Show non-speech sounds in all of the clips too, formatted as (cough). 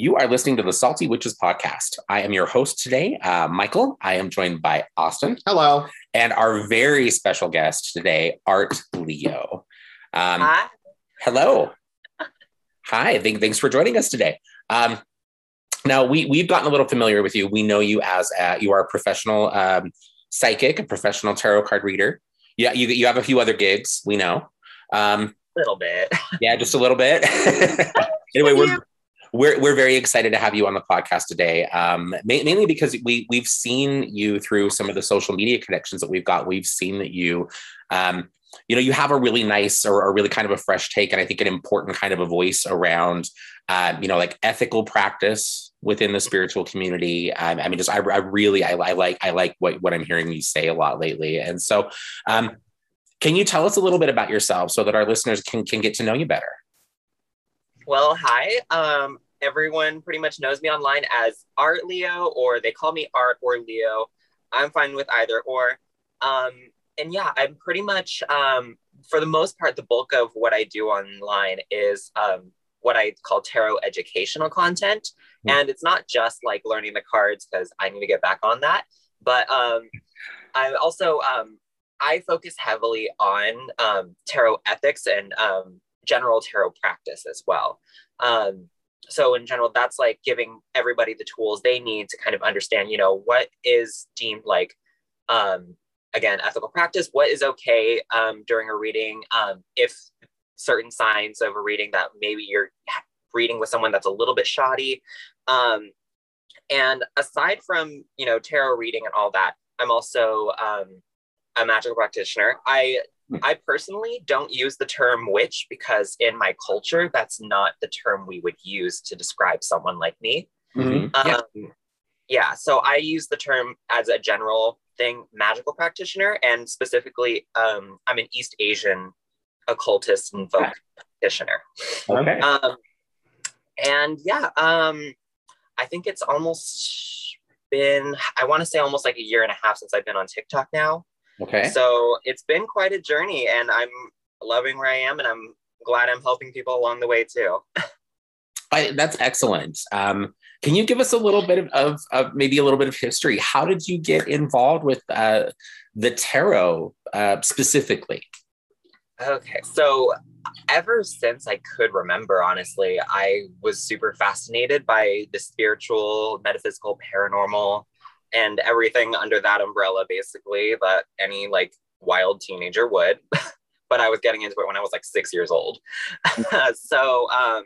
You are listening to the Salty Witches podcast. I am your host today, uh, Michael. I am joined by Austin. Hello. And our very special guest today, Art Leo. Um, Hi. Hello. Hi. Th- thanks for joining us today. Um, now we we've gotten a little familiar with you. We know you as a, you are a professional um, psychic, a professional tarot card reader. Yeah, you you have a few other gigs. We know. Um, a little bit. (laughs) yeah, just a little bit. (laughs) anyway, we're we're we're very excited to have you on the podcast today. Um, mainly because we we've seen you through some of the social media connections that we've got. We've seen that you, um, you know, you have a really nice or, or really kind of a fresh take, and I think an important kind of a voice around, uh, you know, like ethical practice within the spiritual community. Um, I mean, just I, I really I, I, like I like what what I'm hearing you say a lot lately, and so. Um, can you tell us a little bit about yourself so that our listeners can, can get to know you better? Well, hi. Um, everyone pretty much knows me online as Art Leo, or they call me Art or Leo. I'm fine with either or. Um, and yeah, I'm pretty much, um, for the most part, the bulk of what I do online is um, what I call tarot educational content. Mm-hmm. And it's not just like learning the cards, because I need to get back on that. But um, I also, um, I focus heavily on um, tarot ethics and um, general tarot practice as well. Um, so in general, that's like giving everybody the tools they need to kind of understand, you know, what is deemed like, um, again, ethical practice, what is okay um, during a reading, um, if certain signs of a reading that maybe you're reading with someone that's a little bit shoddy. Um, and aside from, you know, tarot reading and all that, I'm also um, a magical practitioner. I. I personally don't use the term witch because in my culture, that's not the term we would use to describe someone like me. Mm-hmm. Um, yeah. yeah. So I use the term as a general thing, magical practitioner, and specifically, um, I'm an East Asian occultist and folk practitioner. Okay. Um, and yeah, um, I think it's almost been, I want to say almost like a year and a half since I've been on TikTok now. Okay. So it's been quite a journey, and I'm loving where I am, and I'm glad I'm helping people along the way too. (laughs) I, that's excellent. Um, can you give us a little bit of, of, of, maybe a little bit of history? How did you get involved with uh, the tarot uh, specifically? Okay, so ever since I could remember, honestly, I was super fascinated by the spiritual, metaphysical, paranormal, and everything under that umbrella basically that any like wild teenager would. (laughs) But i was getting into it when i was like six years old. (laughs) So um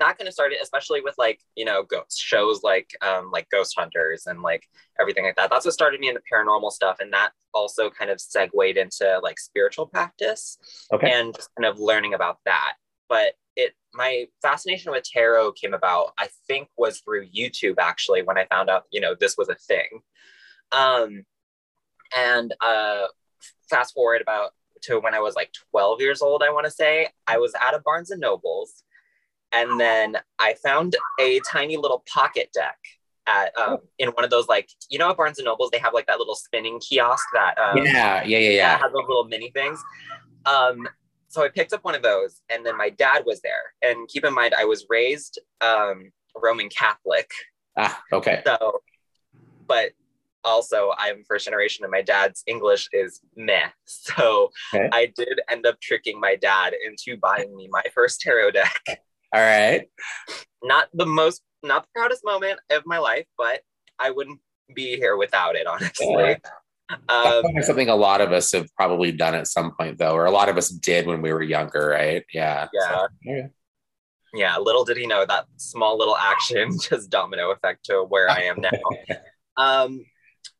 that kind of started especially with like you know ghost shows like um like ghost hunters and like everything like that. That's what started me in the paranormal stuff and that also kind of segued into like spiritual practice okay. and just kind of learning about that. But it my fascination with tarot came about i think was through youtube actually when i found out you know this was a thing. Um and uh fast forward about to when i was like 12 years old i want to say i was at a barnes and nobles and then i found a tiny little pocket deck at um, in one of those like you know at Barnes and Nobles they have like that little spinning kiosk that um, yeah yeah yeah yeah. has those little mini things. Um, so I picked up one of those, and then my dad was there. And keep in mind, I was raised um, Roman Catholic. Ah, okay. So, but also I'm first generation, and my dad's English is meh. So okay. I did end up tricking my dad into buying me my first tarot deck. (laughs) All right. Not the most, not the proudest moment of my life, but I wouldn't be here without it, honestly. Yeah. Um, something a lot of us have probably done at some point, though, or a lot of us did when we were younger, right? Yeah. Yeah. So, yeah. yeah. Little did he know that small little action (laughs) just domino effect to where I am now. (laughs) um,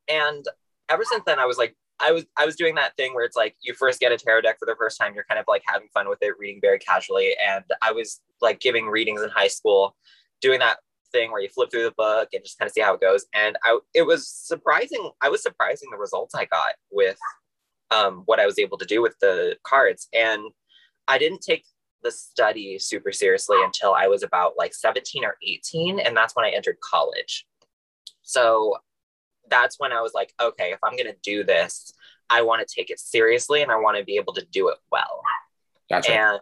and ever since then, I was like, I was I was doing that thing where it's like you first get a tarot deck for the first time, you're kind of like having fun with it, reading very casually. And I was like giving readings in high school, doing that thing where you flip through the book and just kind of see how it goes. And I, it was surprising. I was surprising the results I got with um, what I was able to do with the cards. And I didn't take the study super seriously until I was about like 17 or 18. And that's when I entered college. So that's when I was like, okay, if I'm going to do this, I want to take it seriously and I want to be able to do it well. Gotcha. And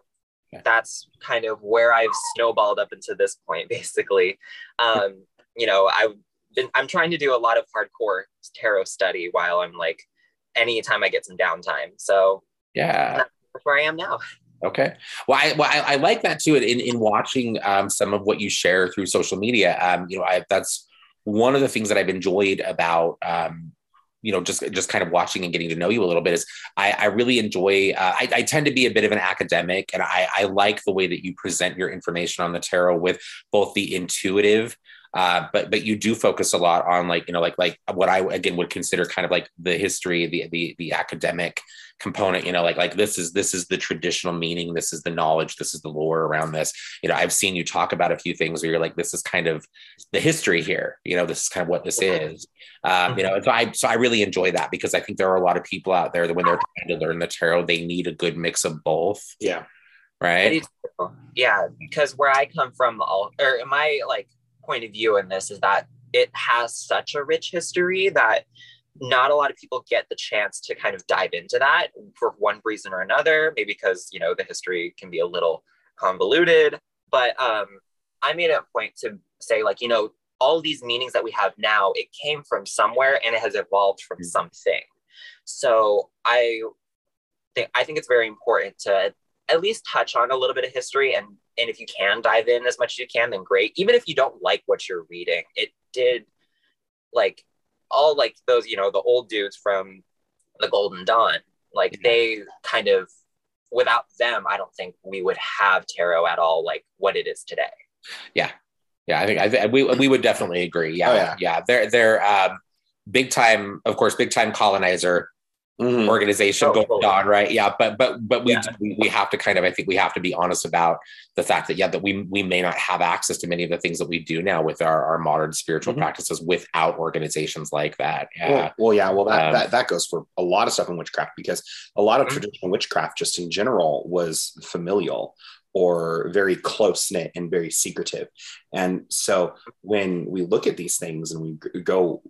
yeah. that's kind of where I've snowballed up into this point, (laughs) basically. Um, you know, I've been, I'm trying to do a lot of hardcore tarot study while I'm like, anytime I get some downtime. So yeah, that's where I am now. Okay. Well, I, well, I, I like that too. In, in watching um, some of what you share through social media, um, you know, I, that's one of the things that I've enjoyed about, um, you know, just just kind of watching and getting to know you a little bit is I, I really enjoy. Uh, I, I, tend to be a bit of an academic, and I, I like the way that you present your information on the tarot with both the intuitive uh, but but you do focus a lot on like you know like like what I again would consider kind of like the history, the the the academic component. You know, like like this is this is the traditional meaning, this is the knowledge, this is the lore around this. You know, I've seen you talk about a few things where you're like, this is kind of the history here. You know, this is kind of what this is. Um, you know, so I so I really enjoy that because I think there are a lot of people out there that when they're trying to learn the tarot, they need a good mix of both. Yeah. Right. Yeah, because where I come from, all or my like point of view in this is that it has such a rich history that not a lot of people get the chance to kind of dive into that for one reason or another maybe because you know the history can be a little convoluted but um i made a point to say like you know all these meanings that we have now it came from somewhere and it has evolved from mm-hmm. something so i think i think it's very important to at least touch on a little bit of history and and if you can dive in as much as you can then great. Even if you don't like what you're reading it did like all like those you know the old dudes from the golden dawn like mm-hmm. they kind of without them i don't think we would have tarot at all like what it is today. Yeah. Yeah i think i we, we would definitely agree. Yeah. Oh, yeah. yeah they're they're um big time of course big time colonizer mm-hmm. organization oh, going totally. on, right? Yeah, but but but we, yeah. we we have to kind of I think we have to be honest about the fact that yeah that we we may not have access to many of the things that we do now with our, our modern spiritual mm-hmm. practices without organizations like that. Yeah. Well, well yeah, well that, um, that that goes for a lot of stuff in witchcraft because a lot of mm-hmm. traditional witchcraft just in general was familial or very close knit and very secretive. And so when we look at these things and we go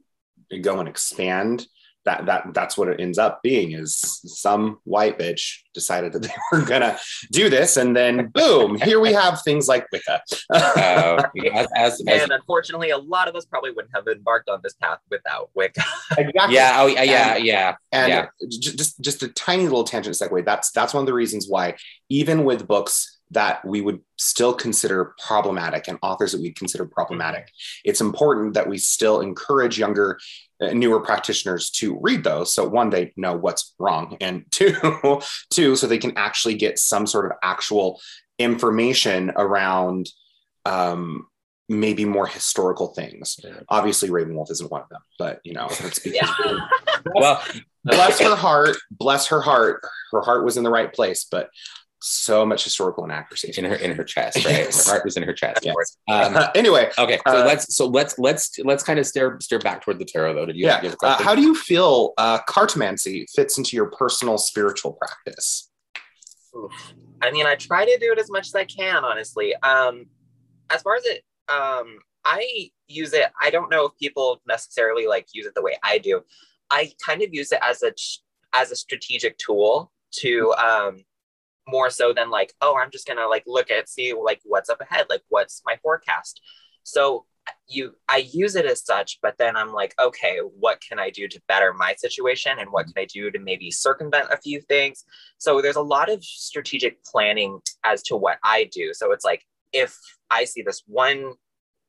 go and expand that that that's what it ends up being is some white bitch decided that (laughs) they were gonna do this and then boom here we have things like wicca (laughs) uh, as, as, and unfortunately a lot of us probably wouldn't have embarked on this path without wicca exactly. yeah oh yeah and, yeah and yeah. just just a tiny little tangent segue that's that's one of the reasons why even with books that we would still consider problematic and authors that we'd consider problematic. It's important that we still encourage younger newer practitioners to read those. So one they know what's wrong and (laughs) two two so they can actually get some sort of actual information around um, maybe more historical things. Yeah. obviously ravenwolf isn't one of them but you know it's because yeah. (laughs) well bless her heart. Bless her heart. Her heart was in the right place but so much historical inaccuracy in her in her chest, right? her heart was in her chest. Yes. Um, uh, (laughs) anyway, okay. So uh, let's so let's let's let's kind of stare steer back toward the tarot though. Did you? Yeah. Uh, how do you feel uh, cartomancy fits into your personal spiritual practice? I mean, I try to do it as much as I can, honestly. Um, as far as it, um, I use it. I don't know if people necessarily like use it the way I do. I kind of use it as a as a strategic tool to um more so than like oh i'm just gonna like look at see like what's up ahead like what's my forecast. So you i use it as such but then i'm like okay what can i do to better my situation and what can i do to maybe circumvent a few things? So there's a lot of strategic planning as to what i do. So it's like if i see this one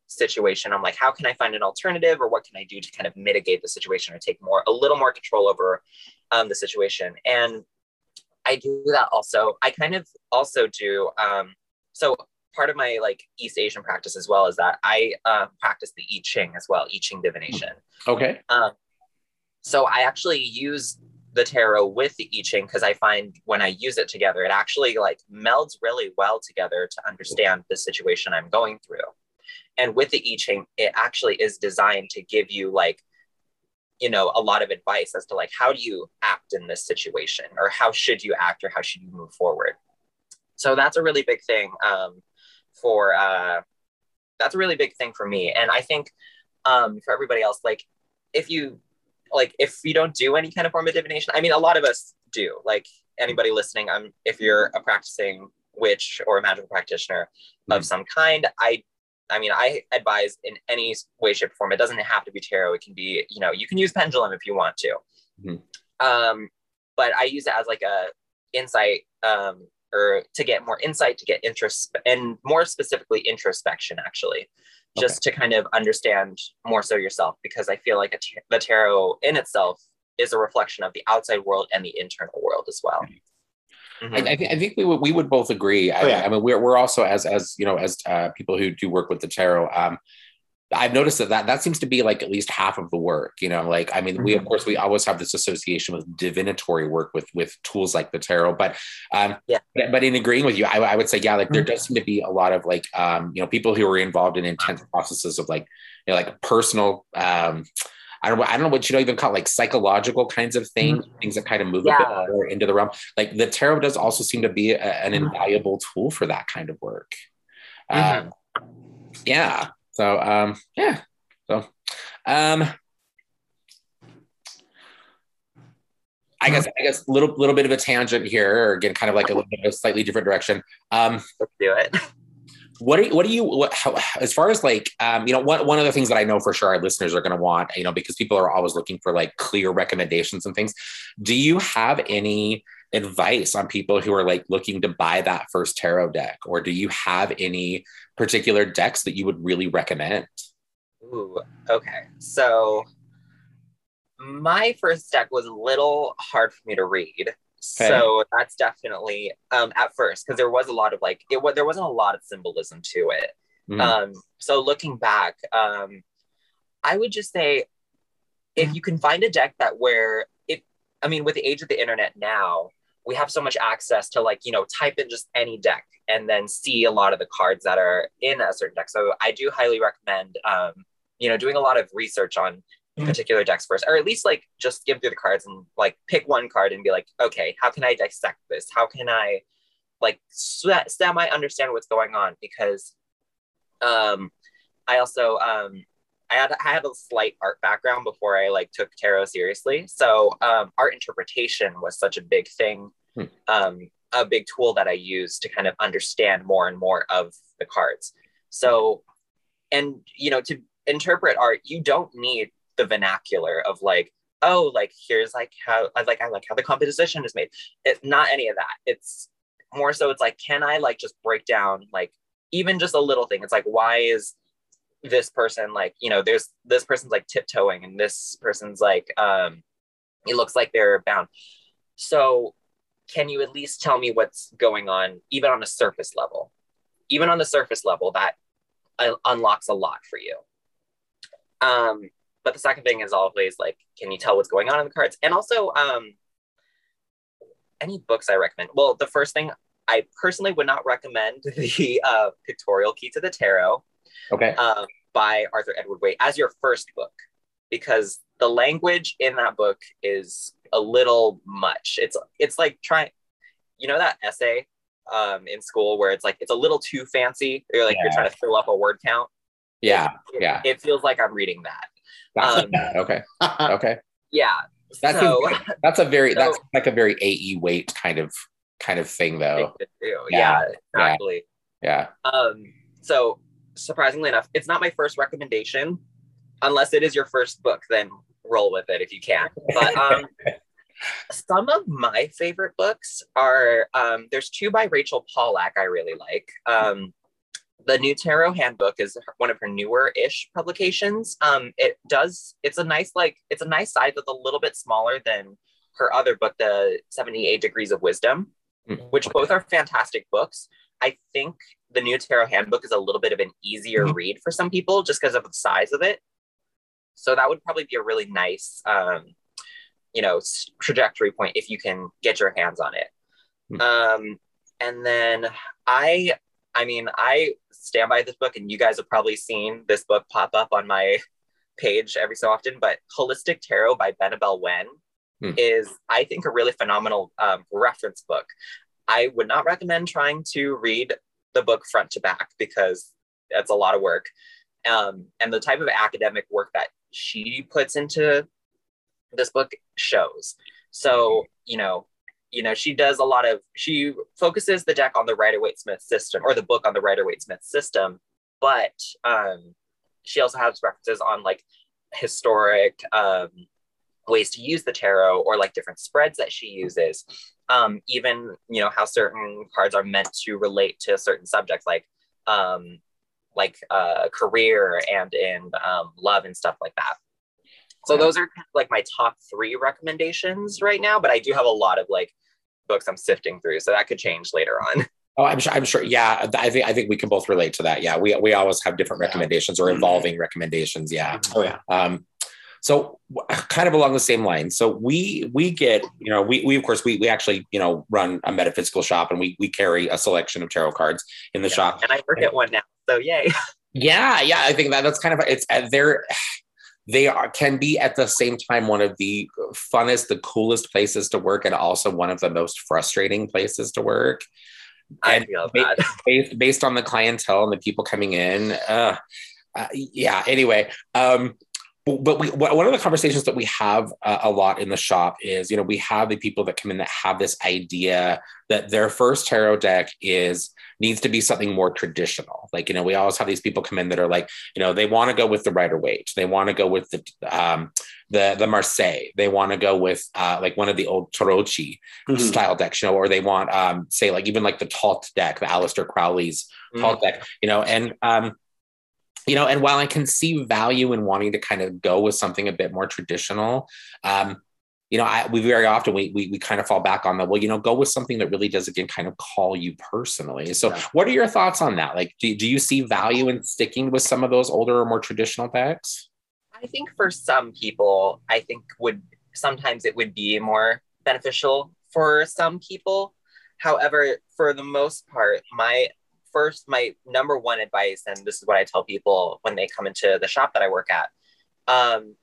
situation i'm like how can i find an alternative or what can i do to kind of mitigate the situation or take more a little more control over um, the situation? And I do that also. I kind of also do. Um, so part of my like East Asian practice as well is that I uh, practice the I Ching as well, I Ching divination. Okay. Um, so I actually use the tarot with the I Ching because I find when I use it together, it actually like melds really well together to understand the situation I'm going through. And with the I Ching, it actually is designed to give you like you know a lot of advice as to like how do you act in this situation or how should you act or how should you move forward? So that's a really big thing um, for uh, that's a really big thing for me. And i think um, for everybody else like if you like if you don't do any kind of form of divination i mean a lot of us do. Like anybody listening i'm if you're a practicing witch or a magical practitioner mm-hmm. of some kind, I I mean, I advise in any way, shape, or form. It doesn't have to be tarot. It can be, you know, you can use pendulum if you want to. Mm-hmm. Um, but I use it as like a insight um, or to get more insight, to get interest, and more specifically introspection, actually, just okay. to kind of understand more so yourself. Because I feel like t- the tarot in itself is a reflection of the outside world and the internal world as well. Mm-hmm. I, I, th- I, think we would we would both agree. I, oh, yeah. I mean, we're we're also as as you know as uh, people who do work with the tarot. Um, I've noticed that, that that seems to be like at least half of the work, you know, like, I mean, mm-hmm. we, of mm-hmm. course, we always have this association with divinatory work with, with tools like the tarot, but, um, yeah. but in agreeing with you, I, I would say, yeah, like mm-hmm. there does seem to be a lot of like, um, you know, people who are involved in intense processes of like, you know, like personal, um, I don't, I don't know what you know even call it, like psychological kinds of things, mm-hmm. things that kind of move yeah. a bit more into the realm. Like the tarot does also seem to be a, an mm-hmm. invaluable tool for that kind of work. Um, yeah. So um, yeah. So um, I guess I guess little little bit of a tangent here, or again, kind of like a little bit of a slightly different direction. Um, Let's do it. (laughs) What do you, what do you what, how, as far as like um, you know one one of the things that I know for sure our listeners are going to want you know because people are always looking for like clear recommendations and things. Do you have any advice on people who are like looking to buy that first tarot deck? Or do you have any particular decks that you would really recommend? Ooh, okay. So my first deck was a little hard for me to read okay. so that's definitely um at first because there was a lot of like it was there wasn't a lot of symbolism to it mm. um so looking back um i would just say if you can find a deck that where it i mean with the age of the internet now we have so much access to like you know type in just any deck and then see a lot of the cards that are in a certain deck so i do highly recommend um, you know doing a lot of research on mm-hmm. particular decks first or at least like just skim through the cards and like pick one card and be like okay how can i dissect this how can i like semi understand what's going on because um i also um I had I had a slight art background before I like took tarot seriously. So um, art interpretation was such a big thing hmm. um, a big tool that I use to kind of understand more and more of the cards. So, and you know, to interpret art, you don't need the vernacular of like, oh, like here's like how I like I like how the composition is made. It's not any of that. It's more so it's like, can I like just break down like even just a little thing? It's like, why is this person like, you know, there's this person's like tiptoeing and this person's like um it looks like they're bound. So can you at least tell me what's going on, even on a surface level? Even on the surface level, that uh, unlocks a lot for you. Um, but the second thing is always like, can you tell what's going on in the cards? And also, um, any books I recommend. Well, the first thing I personally would not recommend (laughs) the uh, Pictorial Key to the Tarot. Okay. Um, by Arthur Edward Waite as your first book, because the language in that book is a little much. It's it's like trying, you know, that essay um, in school where it's like it's a little too fancy. You're like yeah. you're trying to fill up a word count. Yeah, it, yeah. It, feels like I'm reading that. Um, okay. (laughs) Okay. Yeah. That's so, a, (laughs) that's a very so, that's like a very AE Waite kind of kind of thing though. Yeah, yeah, exactly. Yeah. Um. So surprisingly enough, it's not my first recommendation, unless it is your first book. Then roll with it if you can. But um, (laughs) some of my favorite books are um, there's two by Rachel Pollack I really like. Um, the New Tarot Handbook is one of her newer-ish publications. Um, it does it's a nice like it's a nice size that's a little bit smaller than her other book, the 78 Degrees of Wisdom, mm-hmm. which both are fantastic books. I think the New Tarot Handbook is a little bit of an easier mm-hmm. read for some people just because of the size of it. So that would probably be a really nice, um, you know, trajectory point if you can get your hands on it. Mm-hmm. Um, and then I, I mean, I stand by this book, and you guys have probably seen this book pop up on my page every so often. But Holistic Tarot by Benebell Wen mm. is, I think, a really phenomenal um, reference book. I would not recommend trying to read the book front to back because that's a lot of work. Um, and the type of academic work that she puts into this book shows. So, you know, you know, she does a lot of, she focuses the deck on the Rider Waite Smith system or the book on the Rider Waite Smith system, but um, she also has references on like historic um, ways to use the tarot or like different spreads that she uses. Um, even, you know, how certain cards are meant to relate to certain subjects like, um, like uh, career and in um, love and stuff like that. So those are like my top three recommendations right now, but I do have a lot of like books I'm sifting through, so that could change later on. (laughs) Oh, I'm sure. I'm sure. Yeah, I think I think we can both relate to that. Yeah, we we always have different recommendations or evolving recommendations. Yeah. Oh yeah. Um, so kind of along the same line. So we we get you know we we of course we we actually you know run a metaphysical shop and we we carry a selection of tarot cards in the Yeah, shop. and I work at one now, so yay. (laughs) Yeah, yeah, I think that that's kind of it's uh, they're they are can be at the same time one of the funnest, the coolest places to work, and also one of the most frustrating places to work. I And feel bad. (laughs) based based on the clientele and the people coming in. Uh, uh, yeah. Anyway, um, but, we one of the conversations that we have uh, a lot in the shop is you know we have the people that come in that have this idea that their first tarot deck is needs to be something more traditional. Like you know we always have these people come in that are like you know they want to go with the Rider Waite, they want to go with the um, the the Marseille, they want to go with uh, like one of the old Tarocchi Mhm. style decks, you know, or they want um say like even like the Thoth deck, the Aleister Crowley's Mm. Thoth deck, you know, and um you know, and while I can see value in wanting to kind of go with something a bit more traditional, um, you know, I, we very often we, we we kind of fall back on the well, you know, go with something that really does again kind of call you personally. So, Yeah. what are your thoughts on that? Like, do, do you see value in sticking with some of those older or more traditional decks? I think for some people, I think would sometimes it would be more beneficial for some people. However, for the most part, my first, my number one advice, and this is what I tell people when they come into the shop that I work at, um,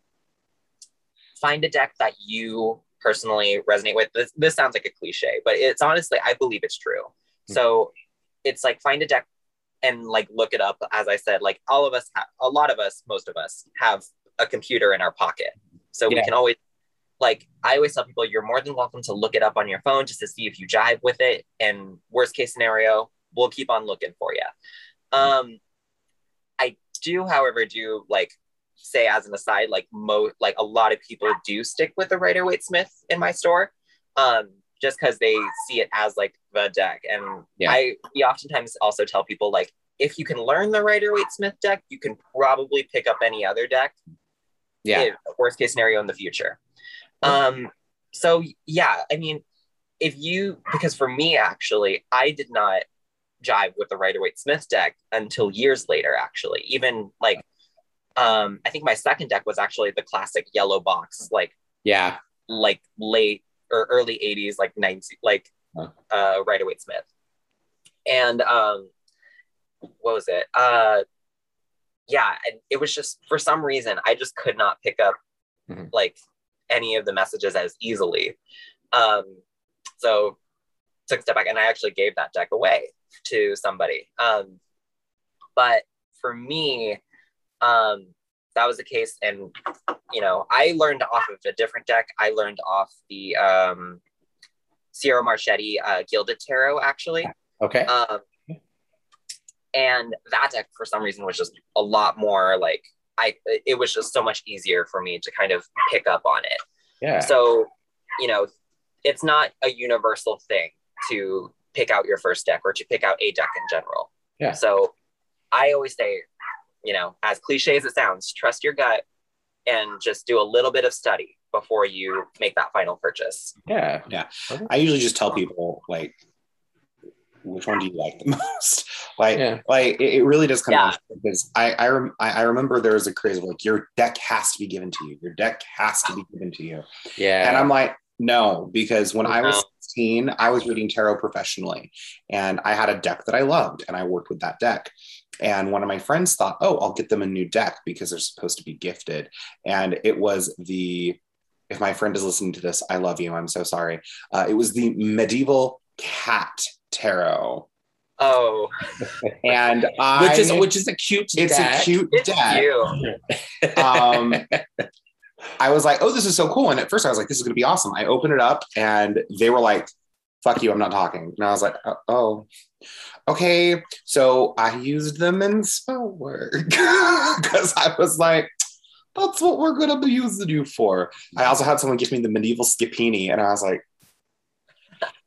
find a deck that you personally resonate with. This, this sounds like a cliche, but it's honestly, I believe it's true. So it's like find a deck and like look it up. As I said, like all of us, have, a lot of us, most of us have a computer in our pocket. So we can always, like, I always tell people you're more than welcome to look it up on your phone just to see if you jive with it. And worst case scenario, we'll keep on looking for you. Um, I do, however, do like say as an aside, like mo like a lot of people do stick with the Rider Waite Smith in my store. Um, just because they see it as like the deck. And Yeah. I we oftentimes also tell people like if you can learn the Rider Waite Smith deck, you can probably pick up any other deck Yeah, if- worst case scenario in the future. Um, so yeah, I mean, if you because for me actually, I did not jive with the Rider Waite Smith deck until years later. Actually, even like, um, I think my second deck was actually the classic yellow box, like yeah, like late or early '80s, like 90, like Huh. uh, Rider Waite Smith, and um, what was it? Uh, yeah, and it was just for some reason I just could not pick up Mhm. like any of the messages as easily. Um, so took a step back and I actually gave that deck away to somebody. Um, but for me, um, that was the case. And, you know, I learned off of a different deck. I learned off the um, Ciro Marchetti uh, Gilded Tarot, actually. okay, Um, and that deck, for some reason, was just a lot more like I. It was just so much easier for me to kind of pick up on it. yeah, So, you know, it's not a universal thing to pick out your first deck or to pick out a deck in general. Yeah. So, I always say, you know, as cliche as it sounds, trust your gut and just do a little bit of study before you make that final purchase. yeah, Yeah. I usually just tell people like, which one do you like the (laughs) most? like, Yeah. like it, it really does come Yeah. down because I I, rem- I I remember there was a craze of like your deck has to be given to you. Your deck has to be given to you. yeah. And I'm like, no, because when I was No. 16, I was reading tarot professionally and I had a deck that I loved and I worked with that deck. And one of my friends thought, oh, I'll get them a new deck because they're supposed to be gifted. And it was the, if my friend is listening to this, I love you. I'm so sorry. Uh, it was the medieval cat tarot. Oh, (laughs) And I, which is which is a cute. it's deck. a cute it's deck. you. um, (laughs) I was like, oh, this is so cool. And at first I was like, this is going to be awesome. I opened it up and they were like fuck you, I'm not talking. And I was like, oh, oh. okay. So I used them in spell work (laughs) because I was like, that's what we're gonna be using you for. I also had someone give me the medieval Scapini, and I was like,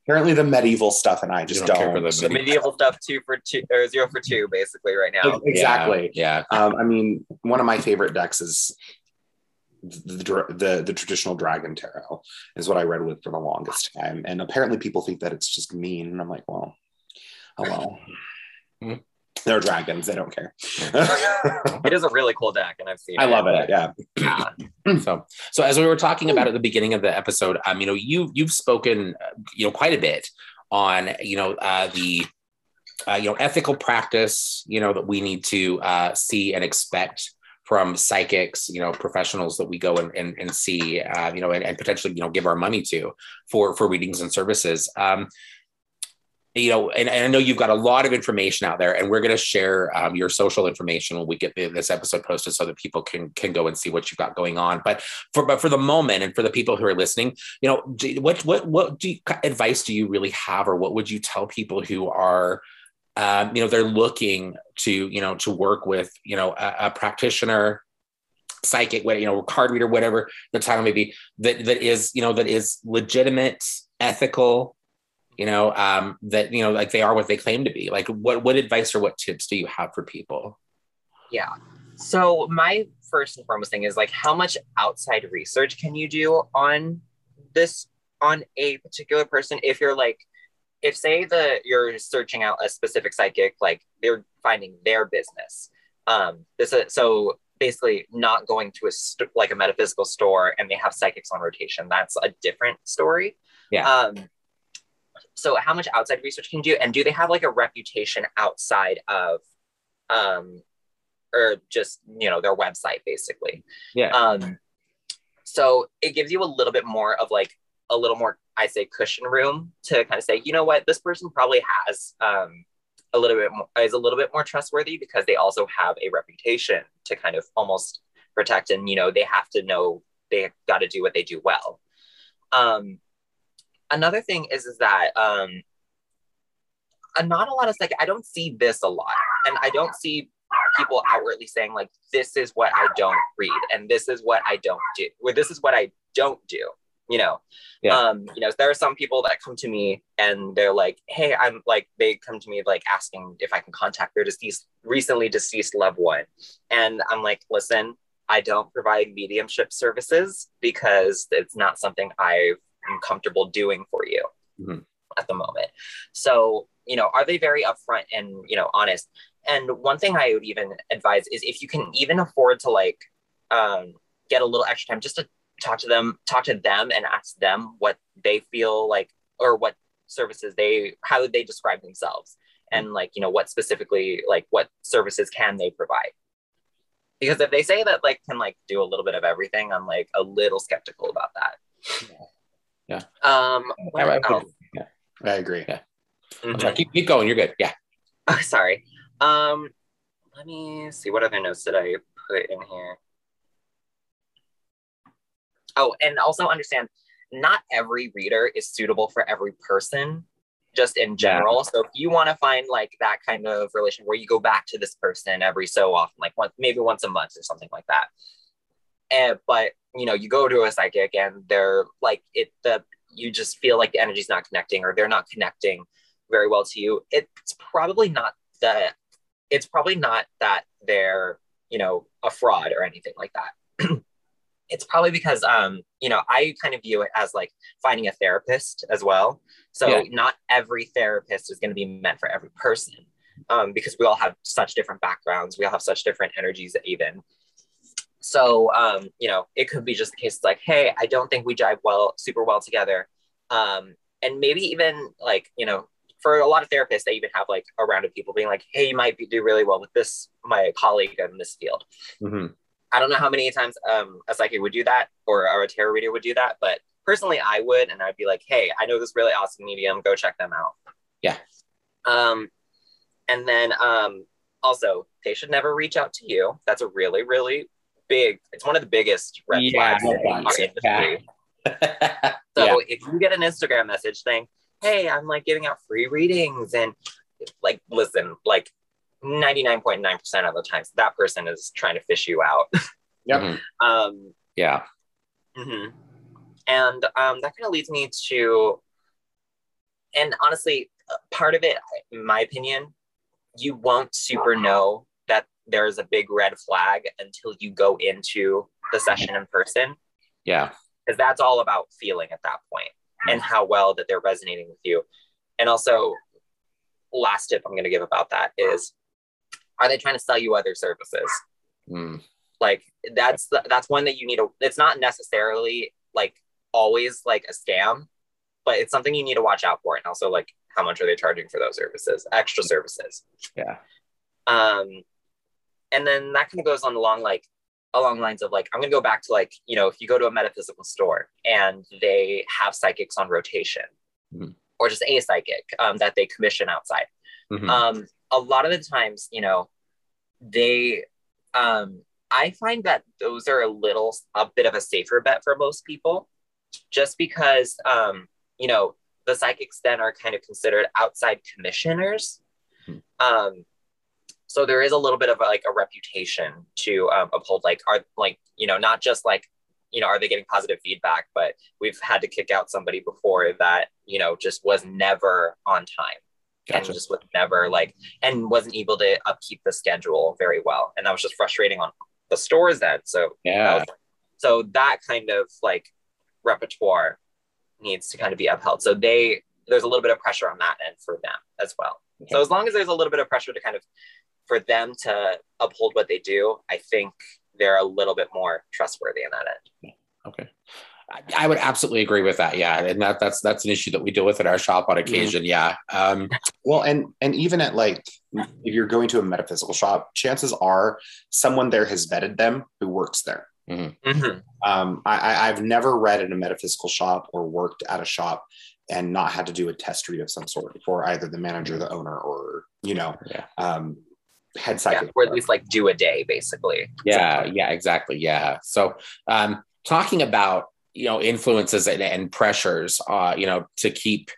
apparently the medieval stuff, and I just You don't. don't care for the The medieval stuff two for two or zero for two basically right now. exactly. Yeah. Um, I mean, one of my favorite decks is the, the the traditional Dragon Tarot is what I read with for the longest time, and apparently people think that it's just mean, and I'm like, well, oh well. Hmm. They're dragons; they don't care. (laughs) It is a really cool deck, and I've seen I love it. Yeah, yeah. (clears throat) So, so as we were talking about at the beginning of the episode, um, you know, you you've spoken, uh, you know, quite a bit on, you know, uh, the, uh, you know, ethical practice, you know, that we need to uh, see and expect from psychics, you know, professionals that we go and and, and see, uh, you know, and, and potentially, you know, give our money to for for readings and services. Um, you know, and, and I know you've got a lot of information out there, and we're going to share um, your social information when we get the, this episode posted, so that people can can go and see what you've got going on. But for but for the moment, and for the people who are listening, you know, do, what what what do you, advice do you really have, or what would you tell people who are, um, you know, they're looking to you know to work with you know a, a practitioner, psychic, what you know, card reader, whatever the title may be, that that is you know that is legitimate, ethical you know um, that you know like they are what they claim to be like what what advice or what tips do you have for people Yeah. So my first and foremost thing is like how much outside research can you do on this on a particular person if you're like if say that you're searching out a specific psychic like they're finding their business um this is so basically not going to a st- like a metaphysical store and they have psychics on rotation that's a different story. Yeah. um so how much outside research can you do? And do they have like a reputation outside of um or just you know their website basically? Yeah. Um so it gives you a little bit more of like a little more i say cushion room to kind of say you know what? This person probably has um a little bit more is a little bit more trustworthy because they also have a reputation to kind of almost protect and you know they have to know they got to do what they do well. Um another thing is is that um not a lot of like i don't see this a lot and i don't see people outwardly saying like this is what i don't read and this is what i don't do or this is what i don't do you know Yeah. um you know there are some people that come to me and they're like hey i'm like they come to me like asking if i can contact their deceased recently deceased loved one and i'm like listen i don't provide mediumship services because it's not something i am comfortable doing for you Mhm. at the moment so you know are they very upfront and you know honest and one thing i would even advise is if you can even afford to like um, get a little extra time just to talk to them talk to them and ask them what they feel like or what services they how would they describe themselves and like you know what specifically like what services can they provide because if they say that like can like do a little bit of everything i'm like a little skeptical about that Yeah. um what I- I yeah. I agree. I'm Mhm. keep, keep going you're good yeah Oh, (laughs) sorry. Um, let me see what other notes did I put in here. Oh, and also understand not every reader is suitable for every person, just in general. So if you want to find like that kind of relation where you go back to this person every so often, like once maybe once a month or something like that. And but you know, you go to a psychic and they're like it the you just feel like the energy's not connecting or they're not connecting very well to you. It's probably not that it's probably not that they're you know a fraud or anything like that (clears throat) it's probably because um you know i kind of view it as like finding a therapist as well so Yeah. not every therapist is going to be meant for every person um because we all have such different backgrounds we all have such different energies even so um you know it could be just the case it's like hey i don't think we jive well super well together um and maybe even like you know for a lot of therapists, they even have like a round of people being like, "Hey, you might be, do really well with this, my colleague in this field." Mhm. I don't know how many times um, a psychic would do that or, or a tarot reader would do that, but personally, I would, and I'd be like, "Hey, I know this really awesome medium. Go check them out." Yeah. Um, and then um, also, they should never reach out to you. That's a really, really big. It's one of the biggest red Yeah, flags in red our flags, industry. So Yeah. if you get an Instagram message saying, hey, I'm like giving out free readings and like listen, like 99.9% of the times that person is trying to fish you out. (laughs) Yep. Mhm. um Yeah. mhm. and um that kind of leads me to and honestly uh, part of it in my opinion you won't super know that there's a big red flag until you go into the session in person Yeah. because that's all about feeling at that point and how well that they're resonating with you. And also, last tip I'm going to give about that is are they trying to sell you other services? Mm. Like that's the, that's one that you need to it's not necessarily like always like a scam, but it's something you need to watch out for and also like how much are they charging for those services, extra services. Yeah. Um and then that kind of goes on along like along lines of like i'm going to go back to like you know if you go to a metaphysical store and they have psychics on rotation Mhm. or just a psychic um, that they commission outside Mhm. um, a lot of the times you know they um, i find that those are a little a bit of a safer bet for most people just because um, you know the psychics then are kind of considered outside commissioners Mhm. um, so there is a little bit of a, like a reputation to um, uphold like are like you know not just like you know are they getting positive feedback but we've had to kick out somebody before that you know just was never on time and just was never like and wasn't able to upkeep the schedule very well. And that was just frustrating on the stores then so that Yeah. was- so that kind of like repertoire needs to kind of be upheld. So they there's a little bit of pressure on that end for them as well. So as long as there's a little bit of pressure to kind of for them to uphold what they do i think they're a little bit more trustworthy in that end. Okay. I- I would absolutely agree with that. Yeah, and that that's that's an issue that we deal with at our shop on occasion. Yeah. Um, Well, and and even at like if you're going to a metaphysical shop, chances are someone there has vetted them who works there. Mhm. Um, I, I, I've never read in a metaphysical shop or worked at a shop and not had to do a test read of some sort for either the manager, the owner, or you know, Yeah. um, head yeah, psychic. or at least like do a day basically yeah. Yeah. Exactly. Yeah. So, um, talking about you know influences and, and pressures, uh, you know, to keep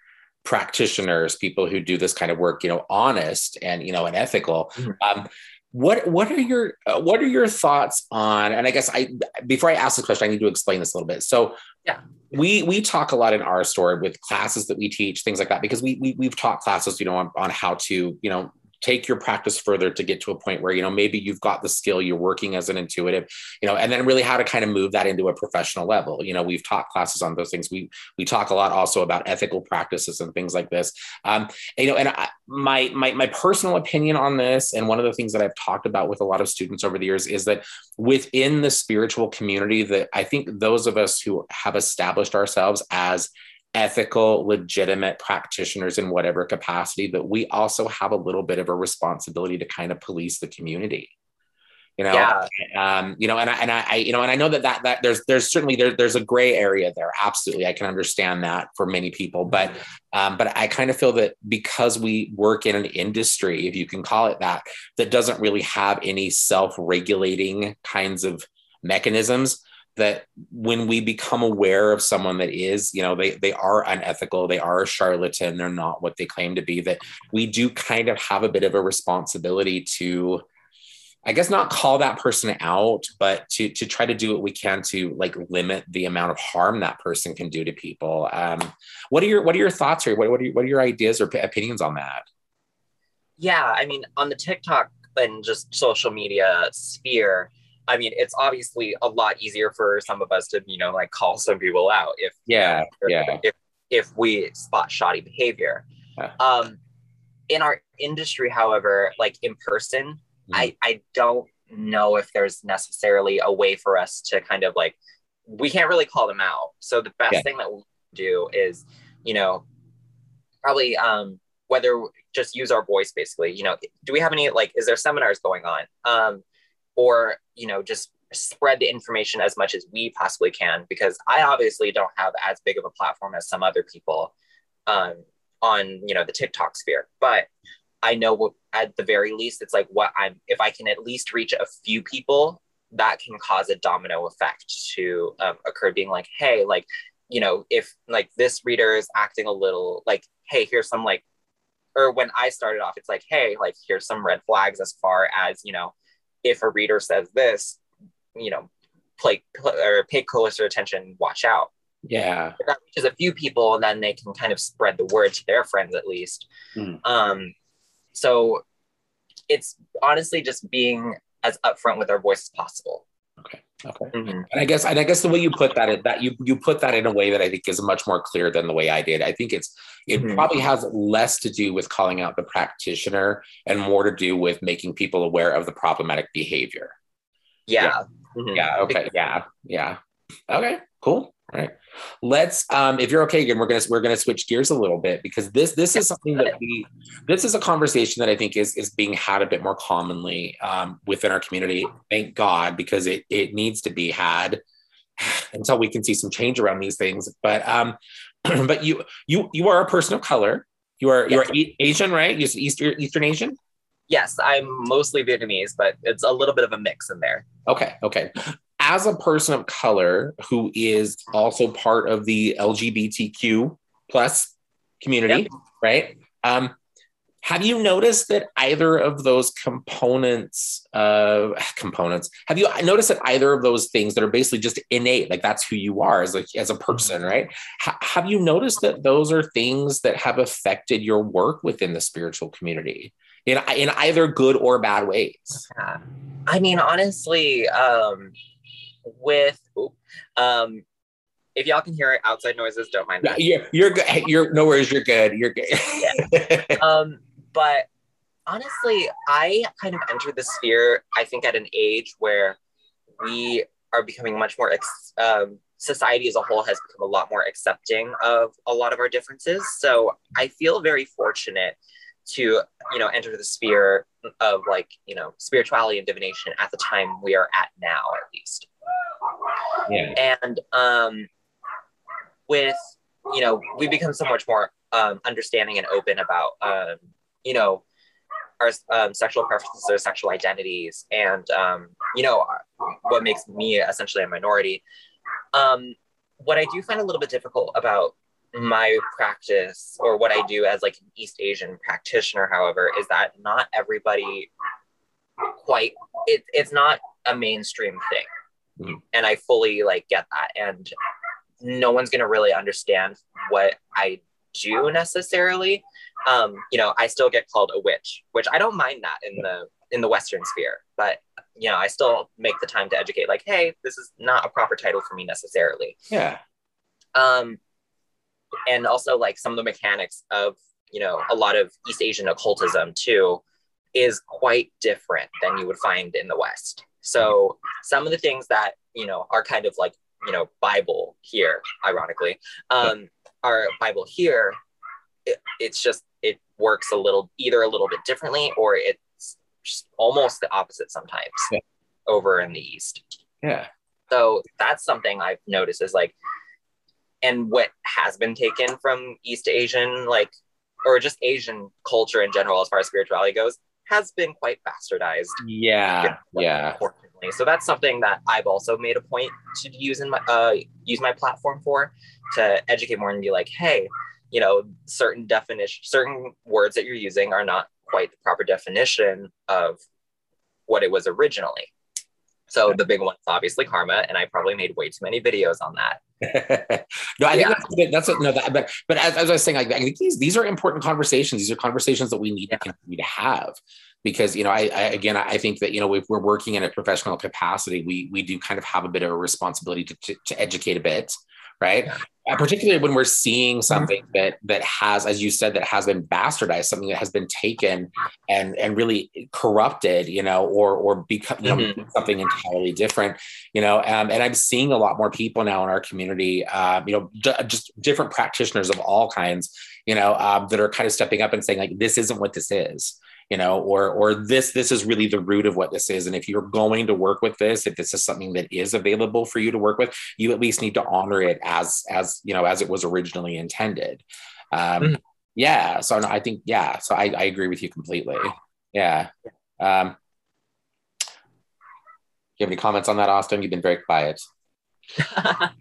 practitioners, people who do this kind of work, you know, honest and you know and ethical. Mhm. Um, what what are your uh, what are your thoughts on? And I guess I before I ask this question, I need to explain this a little bit. So Yeah. we we talk a lot in our store with classes that we teach, things like that, because we, we we've taught classes, you know, on, on how to you know take your practice further to get to a point where you know maybe you've got the skill you're working as an intuitive you know and then really how to kind of move that into a professional level. You know we've taught classes on those things. We we talk a lot also about ethical practices and things like this. Um you know and I, my my my personal opinion on this and one of the things that i've talked about with a lot of students over the years is that within the spiritual community that i think those of us who have established ourselves as ethical, legitimate practitioners in whatever capacity, that we also have a little bit of a responsibility to kind of police the community. You know, Yeah. um, you know, and I, and I, you know, and I know that that that there's there's certainly there, there's a gray area there. Absolutely, I can understand that for many people, but um, but I kind of feel that because we work in an industry, if you can call it that, that doesn't really have any self-regulating kinds of mechanisms that when we become aware of someone that is you know they they are unethical they are a charlatan they're not what they claim to be that we do kind of have a bit of a responsibility to i guess not call that person out but to to try to do what we can to like limit the amount of harm that person can do to people. Um what are your what are your thoughts or what, what are your, what are your ideas or p- opinions on that? Yeah i mean on the tiktok and just social media sphere i mean it's obviously a lot easier for some of us to you know like call some people out if yeah yeah if if we spot shoddy behavior Yeah. um in our industry however like in person Mhm. i i don't know if there's necessarily a way for us to kind of like we can't really call them out so the best Yeah. thing that we'll do is you know probably um whether just use our voice basically you know do we have any like is there seminars going on um or you know just spread the information as much as we possibly can because i obviously don't have as big of a platform as some other people um, on you know the tiktok sphere. But i know what, at the very least it's like what i'm if i can at least reach a few people that can cause a domino effect to um, occur being like hey like you know, if like this reader is acting a little like, hey, here's some like, or when I started off, it's like, hey, like here's some red flags as far as you know, if a reader says this, you know, play or pay closer attention, watch out. Yeah. If that reaches a few people, and then they can kind of spread the word to their friends at least. Mm. Um, so it's honestly just being as upfront with our voice as possible. Okay. Mhm. And I guess, and I guess the way you put that, in, that you you put that in a way that I think is much more clear than the way I did. I think it's it Mhm. probably has less to do with calling out the practitioner and more to do with making people aware of the problematic behavior. Yeah. Mhm. Yeah. Okay. Yeah. Yeah. Okay. Cool. Right. Let's. Um, if you're okay, again, we're gonna we're gonna switch gears a little bit because this this is something that we this is a conversation that I think is is being had a bit more commonly um, within our community. Thank God, because it it needs to be had (sighs) until we can see some change around these things. But um, (clears throat) but you you you are a person of color. You are you are Asian, right? You're Eastern Eastern Asian. Yes, I'm mostly Vietnamese, but it's a little bit of a mix in there. Okay, okay. As a person of color who is also part of the LGBTQ plus community, Yep. right? Um, have you noticed that either of those components, uh, (sighs) components, have you noticed that either of those things that are basically just innate, like that's who you are as a, as a person, right? Ha- have you noticed that those are things that have affected your work within the spiritual community in, in either good or bad ways? Yeah. I mean, honestly, um, with um, if y'all can hear outside noises, don't mind Yeah, that. you're you're good. You're no worries. You're good. You're good. (laughs) um, but honestly, I kind of entered the sphere, I think, at an age where we are becoming much more, ex- um, society as a whole has become a lot more accepting of a lot of our differences. So I feel very fortunate to, you know, enter the sphere of like, you know, spirituality and divination at the time we are at now, at least yeah. and um, with you know we become so much more um, understanding and open about um, you know our um, sexual preferences or sexual identities and um, you know what makes me essentially a minority um, what i do find a little bit difficult about my practice or what i do as like an east asian practitioner however is that not everybody quite it, it's not a mainstream thing Mhm. and i fully like get that. And no one's going to really understand what i do necessarily. Um you know i still get called a witch which i don't mind that in the in the western sphere. But you know i still make the time to educate like hey this is not a proper title for me necessarily. Yeah. um and also like some of the mechanics of you know a lot of east asian occultism too is quite different than you would find in the west so some of the things that you know are kind of like you know bible here ironically um our bible here it, it's just it works a little either a little bit differently or it's just almost the opposite sometimes Yeah. over in the east Yeah. so that's something I've noticed is like, and what has been taken from East Asian, like, or just Asian culture in general, as far as spirituality goes, has been quite bastardized, Yeah. Yeah. unfortunately. So that's something that I've also made a point to use in my uh, use my platform for to educate more and be like, hey, you know, certain definition, certain words that you're using are not quite the proper definition of what it was originally. So the big one is obviously karma, and I probably made way too many videos on that. (laughs) no, I think Yeah. that's, a bit- that's a, no, that, but but as, as I was saying, like, I think these these are important conversations. These are conversations that we need to continue to have because you know, I, I again, I think that you know, if we're working in a professional capacity, we we do kind of have a bit of a responsibility to to, to educate a bit, right? Yeah. Uh, particularly when we're seeing something that that has, as you said, that has been bastardized, something that has been taken and and really corrupted, you know, or or become you know Mhm. something entirely different you know um, and i'm seeing a lot more people now in our community uh, you know d- just different practitioners of all kinds you know um, that are kind of stepping up and saying like this isn't what this is you know or or this this is really the root of what this is and if you're going to work with this if this is something that is available for you to work with you at least need to honor it as as you know as it was originally intended um Mhm. yeah so no, i think yeah so I, I agree with you completely yeah um you have any comments on that austin you've been very quiet (laughs)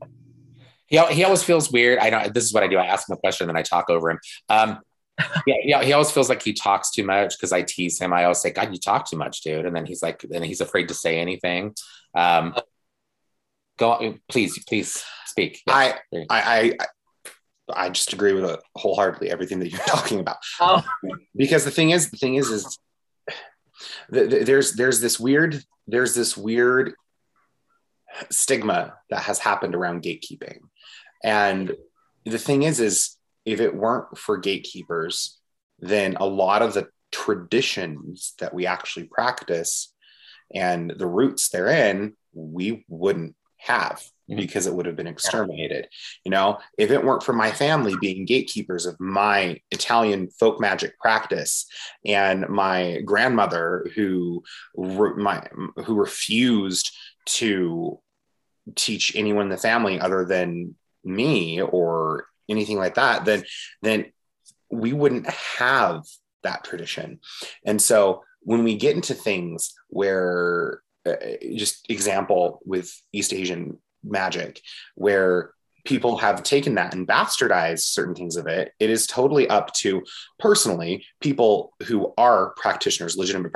He, he always feels weird. I know this is what I do. I ask him a question, then I talk over him. Um, yeah, yeah, he always feels like he talks too much because I tease him. I always say, "God, you talk too much, dude," and then he's like, and he's afraid to say anything. Um, go, on, please, please speak. Yes. I, I, I, I just agree with it wholeheartedly everything that you're (laughs) talking about. Oh. Because the thing is, the thing is, is there's there's this weird there's this weird stigma that has happened around gatekeeping, and the thing is, is if it weren't for gatekeepers, then a lot of the traditions that we actually practice and the roots therein, we wouldn't have mm-hmm. because it would have been exterminated. You know, if it weren't for my family being gatekeepers of my Italian folk magic practice and my grandmother who my who refused to teach anyone in the family other than me or anything like that, then then we wouldn't have that tradition. And so when we get into things where uh, just example with East Asian magic where people have taken that and bastardized certain things of it it is totally up to personally people who are practitioners legitimate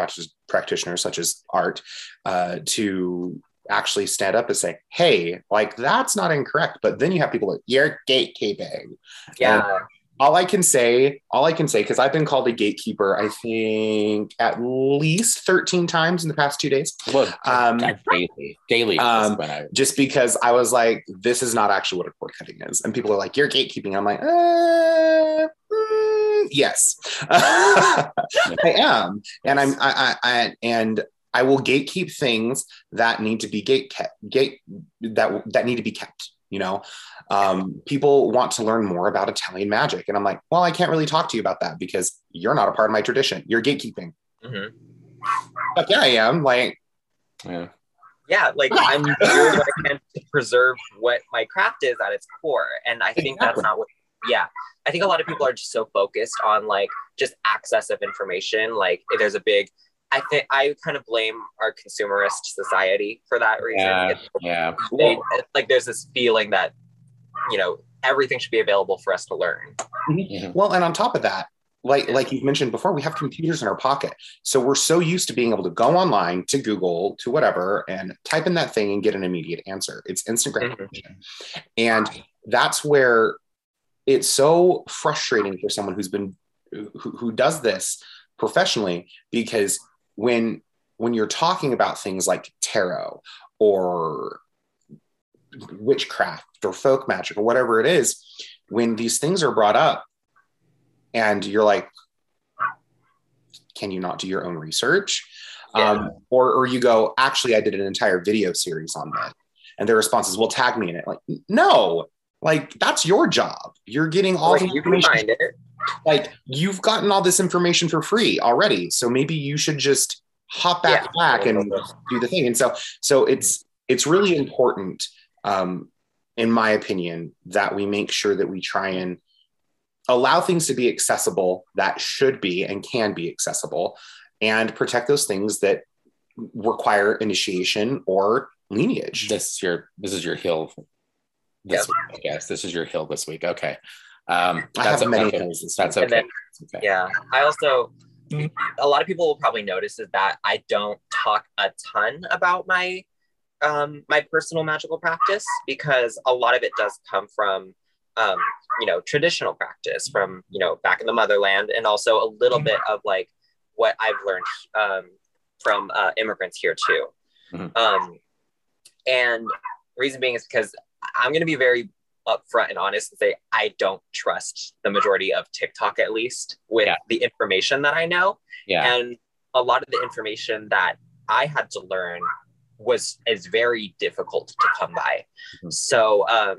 practitioners such as art uh, to actually stand up and say hey like that's not incorrect but then you have people like you're gatekeeping yeah and all I can say, all I can say, because I've been called a gatekeeper, I think at least 13 times in the past two days. Well, um, daily, daily. Um, I... Just because I was like, this is not actually what a cord cutting is. And people are like, you're gatekeeping. I'm like, uh, mm, yes, (laughs) I am. And I'm, I, I, I, and I will gatekeep things that need to be gate kept, gate that, that need to be kept you know? Um, people want to learn more about italian magic and i'm like well i can't really talk to you about that because you're not a part of my tradition. You're gatekeeping. Mm-hmm. like yeah i am like yeah. Yeah like (laughs) i'm doing what i can to preserve what my craft is at its core and i think exactly. that's not what yeah. I think a lot of people are just so focused on like just access of information like there's a big I think I kind of blame our consumerist society for that reason. Yeah, yeah. They, like there's this feeling that you know everything should be available for us to learn. Mm-hmm. Well, and on top of that, like like you've mentioned before, we have computers in our pocket, so we're so used to being able to go online to Google to whatever and type in that thing and get an immediate answer. It's instant gratification, mm-hmm. and that's where it's so frustrating for someone who's been who, who does this professionally because when when you're talking about things like tarot or witchcraft or folk magic or whatever it is, when these things are brought up and you're like, can you not do your own research? Yeah. Um, or, or you go, actually, I did an entire video series on that. And their response is, well, tag me in it. Like, no, like that's your job. You're getting all like, the information. like you've gotten all this information for free already. So maybe you should just hop back yeah. back and do the thing. And so so it's it's really important um in my opinion that we make sure that we try and allow things to be accessible that should be and can be accessible and protect those things that require initiation or lineage. This is your this is your hill this yep. week, I guess this is your hill this week okay um, I have many things. That's okay. Then, okay. Yeah. I also, a lot of people will probably notice is that I don't talk a ton about my um, my personal magical practice because a lot of it does come from um, you know traditional practice from you know back in the motherland and also a little bit of like what I've learned um, from uh, immigrants here too. Mm-hmm. Um, and reason being is because I'm going to be very upfront and honest and say I don't trust the majority of TikTok at least with yeah. the information that I know. Yeah. And a lot of the information that I had to learn was is very difficult to come by. Mm-hmm. So um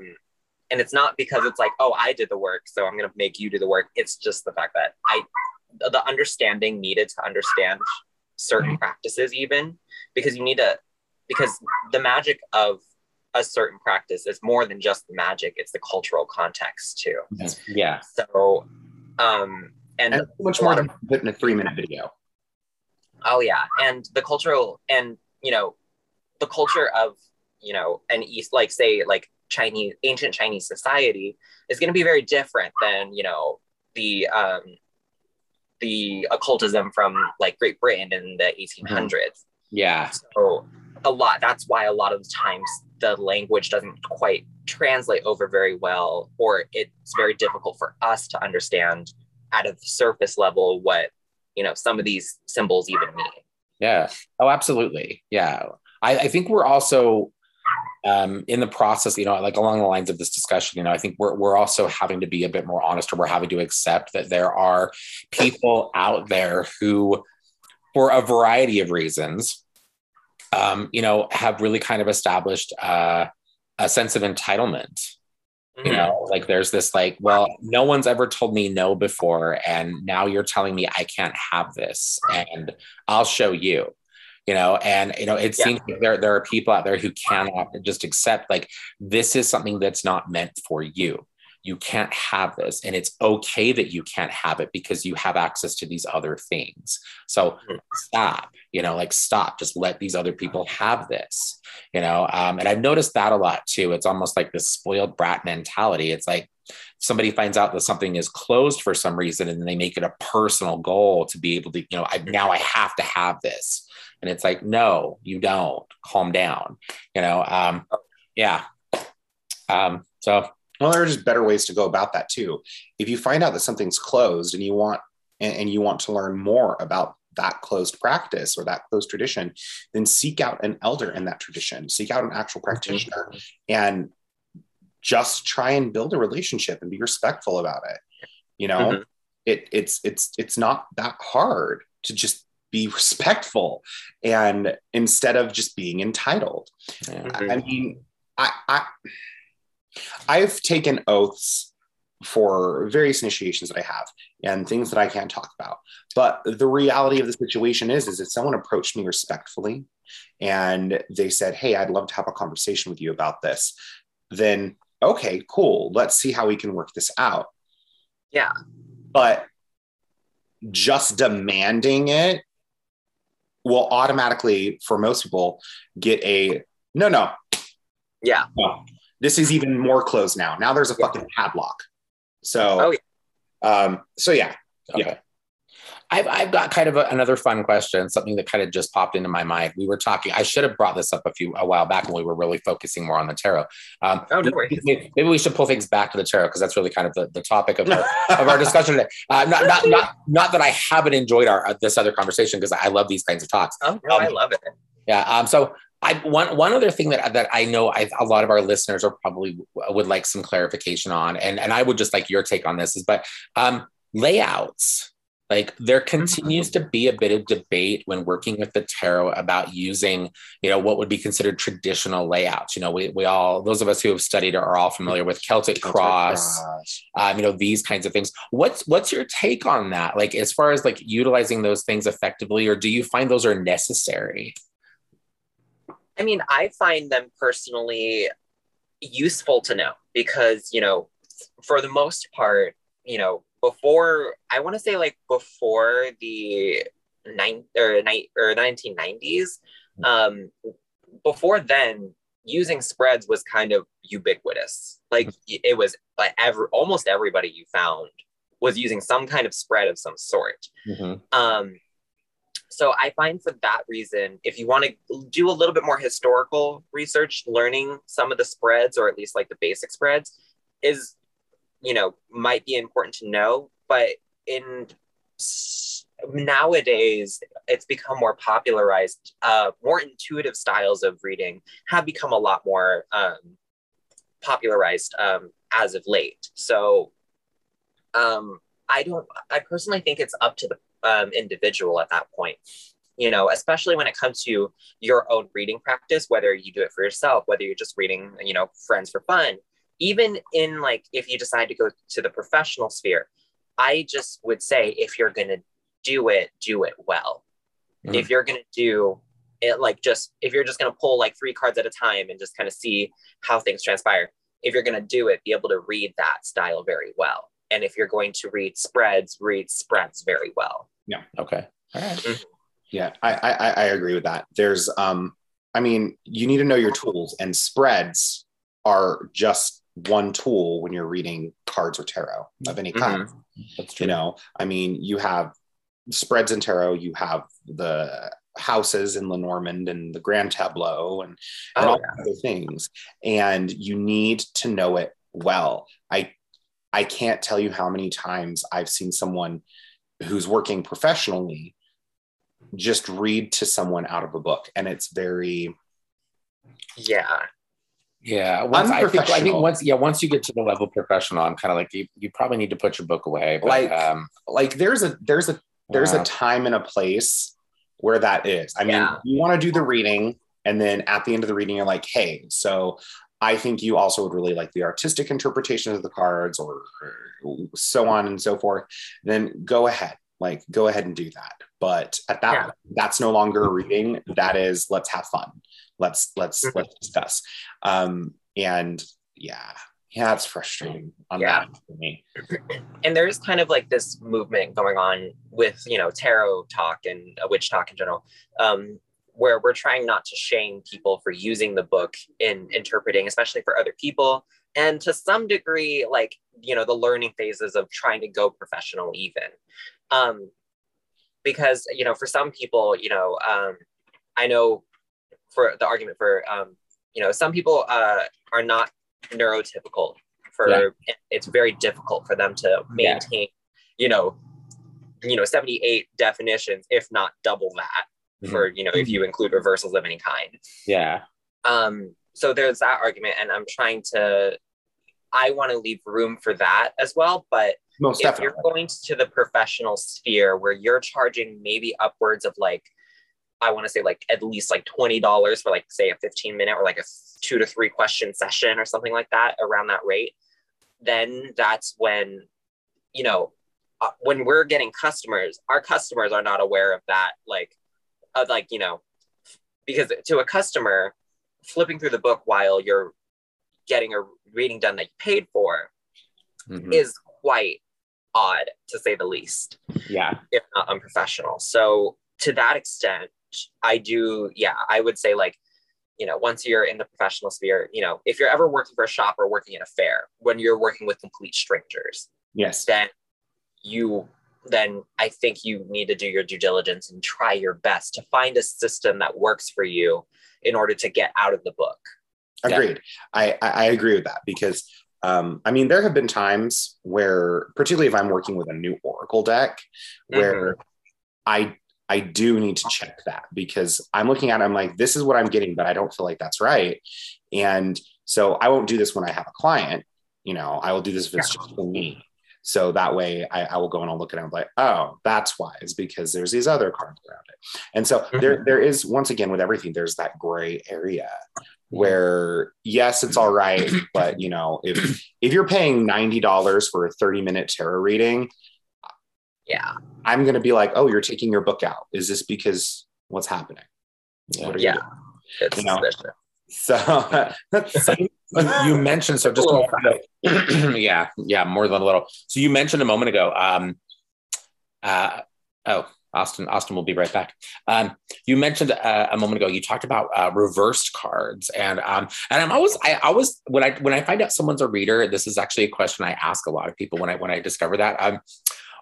and it's not because it's like, oh, I did the work, so I'm gonna make you do the work. It's just the fact that I the understanding needed to understand certain practices even because you need to because the magic of a certain practice is more than just the magic it's the cultural context too yeah so um and, and much more than put in a three minute video oh yeah and the cultural and you know the culture of you know an east like say like Chinese ancient Chinese society is going to be very different than you know the um, the occultism from like Great Britain in the 1800s. Yeah. So a lot. That's why a lot of the times the language doesn't quite translate over very well, or it's very difficult for us to understand at a surface level what you know some of these symbols even mean. Yeah. Oh, absolutely. Yeah. I, I think we're also um, in the process, you know, like along the lines of this discussion, you know, I think we're, we're also having to be a bit more honest or we're having to accept that there are people out there who, for a variety of reasons, um, you know, have really kind of established uh, a sense of entitlement. You Mhm. know, like there's this like, well, no one's ever told me no before, and now you're telling me I can't have this, and I'll show you. You know, and you know, it Yeah. seems like there there are people out there who cannot just accept like this is something that's not meant for you. You can't have this, and it's okay that you can't have it because you have access to these other things. So stop, you know, like stop. Just let these other people have this, you know. Um, and I've noticed that a lot too. It's almost like this spoiled brat mentality. It's like somebody finds out that something is closed for some reason, and then they make it a personal goal to be able to, you know, I, now I have to have this. And it's like, no, you don't. Calm down, you know. Um, yeah. Um, so Well, there are just better ways to go about that too. If you find out that something's closed and you want and, and you want to learn more about that closed practice or that closed tradition, then seek out an elder in that tradition, seek out an actual practitioner and just try and build a relationship and be respectful about it. You know, Mhm. it it's it's it's not that hard to just be (laughs) respectful and instead of just being entitled. I I mean, I, I I've taken oaths for various initiations that I have and things that I can't talk about. But the reality of the situation is, is if someone approached me respectfully and they said, Hey, I'd love to have a conversation with you about this, then okay, cool. Let's see how we can work this out. Yeah. But just demanding it will automatically, for most people, get a no, no, Yeah. no. This is even more closed now. Now there's a Yeah. fucking padlock. So, Oh, yeah. um, so yeah, Okay. I've, I've got kind of a, another fun question, something that kind of just popped into my mind. We were talking, I should have brought this up a few, a while back when we were really focusing more on the tarot. Um, Oh, no worries. maybe, maybe we should pull things back to the tarot because that's really kind of the, the topic of our, (laughs) of our discussion today. Uh, not, not, not, not that I haven't enjoyed our, uh, this other conversation because I love these kinds of talks. Oh no, I Um, love it. Yeah. Um, so I one one other thing that that I know I, a lot of our listeners are probably would like some clarification on, and and I would just like your take on this is, but um, layouts. Like there continues to be a bit of debate when working with the tarot about using, you know, what would be considered traditional layouts. You know, we, we all, those of us who have studied are all familiar with Celtic cross, um, you know, these kinds of things. What's what's your take on that? Like as far as like utilizing those things effectively, or do you find those are necessary? I mean, I find them personally useful to know because, you know, for the most part, you know, before I want to say like before the nine or night or 1990s, um, before then, using spreads was kind of ubiquitous. Like it was like every almost everybody you found was using some kind of spread of some sort. Um, so I find for that reason, if you want to do a little bit more historical research, learning some of the spreads or at least like the basic spreads is, you know, might be important to know. But in nowadays, it's become more popularized. Uh, more intuitive styles of reading have become a lot more um, popularized um, as of late. So um, I don't. I personally think it's up to the um, individual at that point. You know, especially when it comes to your own reading practice, whether you do it for yourself, whether you're just reading, you know, friends for fun, even in like if you decide to go to the professional sphere, I just would say if you're going to do it, do it well. Mhm. If you're going to do it, like just if you're just going to pull like three cards at a time and just kind of see how things transpire, if you're going to do it, be able to read that style very well. And if you're going to read spreads, read spreads very well. Okay. All right. Yeah, I, I I- I agree with that. There's um, I mean, you need to know your tools, and spreads are just one tool when you're reading cards or tarot of any kind. Mm-hmm. That's true. You know, I mean, you have spreads in tarot, you have the houses in Lenormand and the Grand Tableau and, and Oh, all yeah. other things. And you need to know it well. I I can't tell you how many times I've seen someone who's working professionally just read to someone out of a book. And it's very Yeah. Yeah, once, I think I think once yeah once you get to the level professional, I'm kind of like you. You probably need to put your book away. But, Like, um, like there's a there's a there's yeah. a time and a place where that is. I mean, Yeah. you want to do the reading, and then at the end of the reading, you're like, hey, so I think you also would really like the artistic interpretation of the cards, or, so on and so forth. Then go ahead, like go ahead and do that. But at that, Yeah. that's no longer a reading. That is, let's have fun. Let's let's Mhm. let's discuss. Um, and yeah, yeah, it's frustrating on Yeah. that for me. and there's kind of like this movement going on with you know tarot talk and uh, witch talk in general um, where we're trying not to shame people for using the book in interpreting especially for other people and to some degree like you know the learning phases of trying to go professional even um, because you know for some people you know um, i know for the argument for um, you know some people uh, are not neurotypical for Yeah. it's very difficult for them to Yeah. maintain you know you know 78 definitions if not double that for you know if you include reversals of any kind. Yeah, um so there's that argument and i'm trying to i want to leave room for that as well but Most if definitely. you're going to the professional sphere where you're charging maybe upwards of like i want to say like at least like $20 for like say a 15 minute or like a two to three question session or something like that around that rate then that's when you know uh, when we're getting customers our customers are not aware of that like of like you know because to a customer flipping through the book while you're getting a reading done that you paid for Mhm. is quite odd to say the least yeah, if not unprofessional so to that extent i do yeah i would say like you know once you're in the professional sphere you know if you're ever working for a shop or working in a fair when you're working with complete strangers yes. then you then i think you need to do your due diligence and try your best to find a system that works for you in order to get out of the book Agreed. I, I I agree with that because um, I mean there have been times where, particularly if I'm working with a new Oracle deck, where I I do need to check that because I'm looking at it, I'm like, this is what I'm getting, but I don't feel like that's right. And so I won't do this when I have a client. You know, I will do this if it's just for me. So that way I, I will go and I'll look at it and be like, oh, that's why. Is because there's these other cards around it. And so there there is once again with everything, there's that gray area where yes, it's all right, (clears throat) but you know, if if you're paying $90 for a 30 minute tarot reading, yeah I'm going to be like, oh, you're taking your book out. Is this because what's happening? yeah. What are you yeah You know. So, (laughs) So you mentioned so just (clears throat) yeah yeah more than a little. So you mentioned a moment ago um uh oh austin austin will be right back. Um you mentioned uh, a moment ago you talked about uh, reversed cards and um and i'm always i always when i when i find out someone's a reader this is actually a question i ask a lot of people when i when i discover that. Um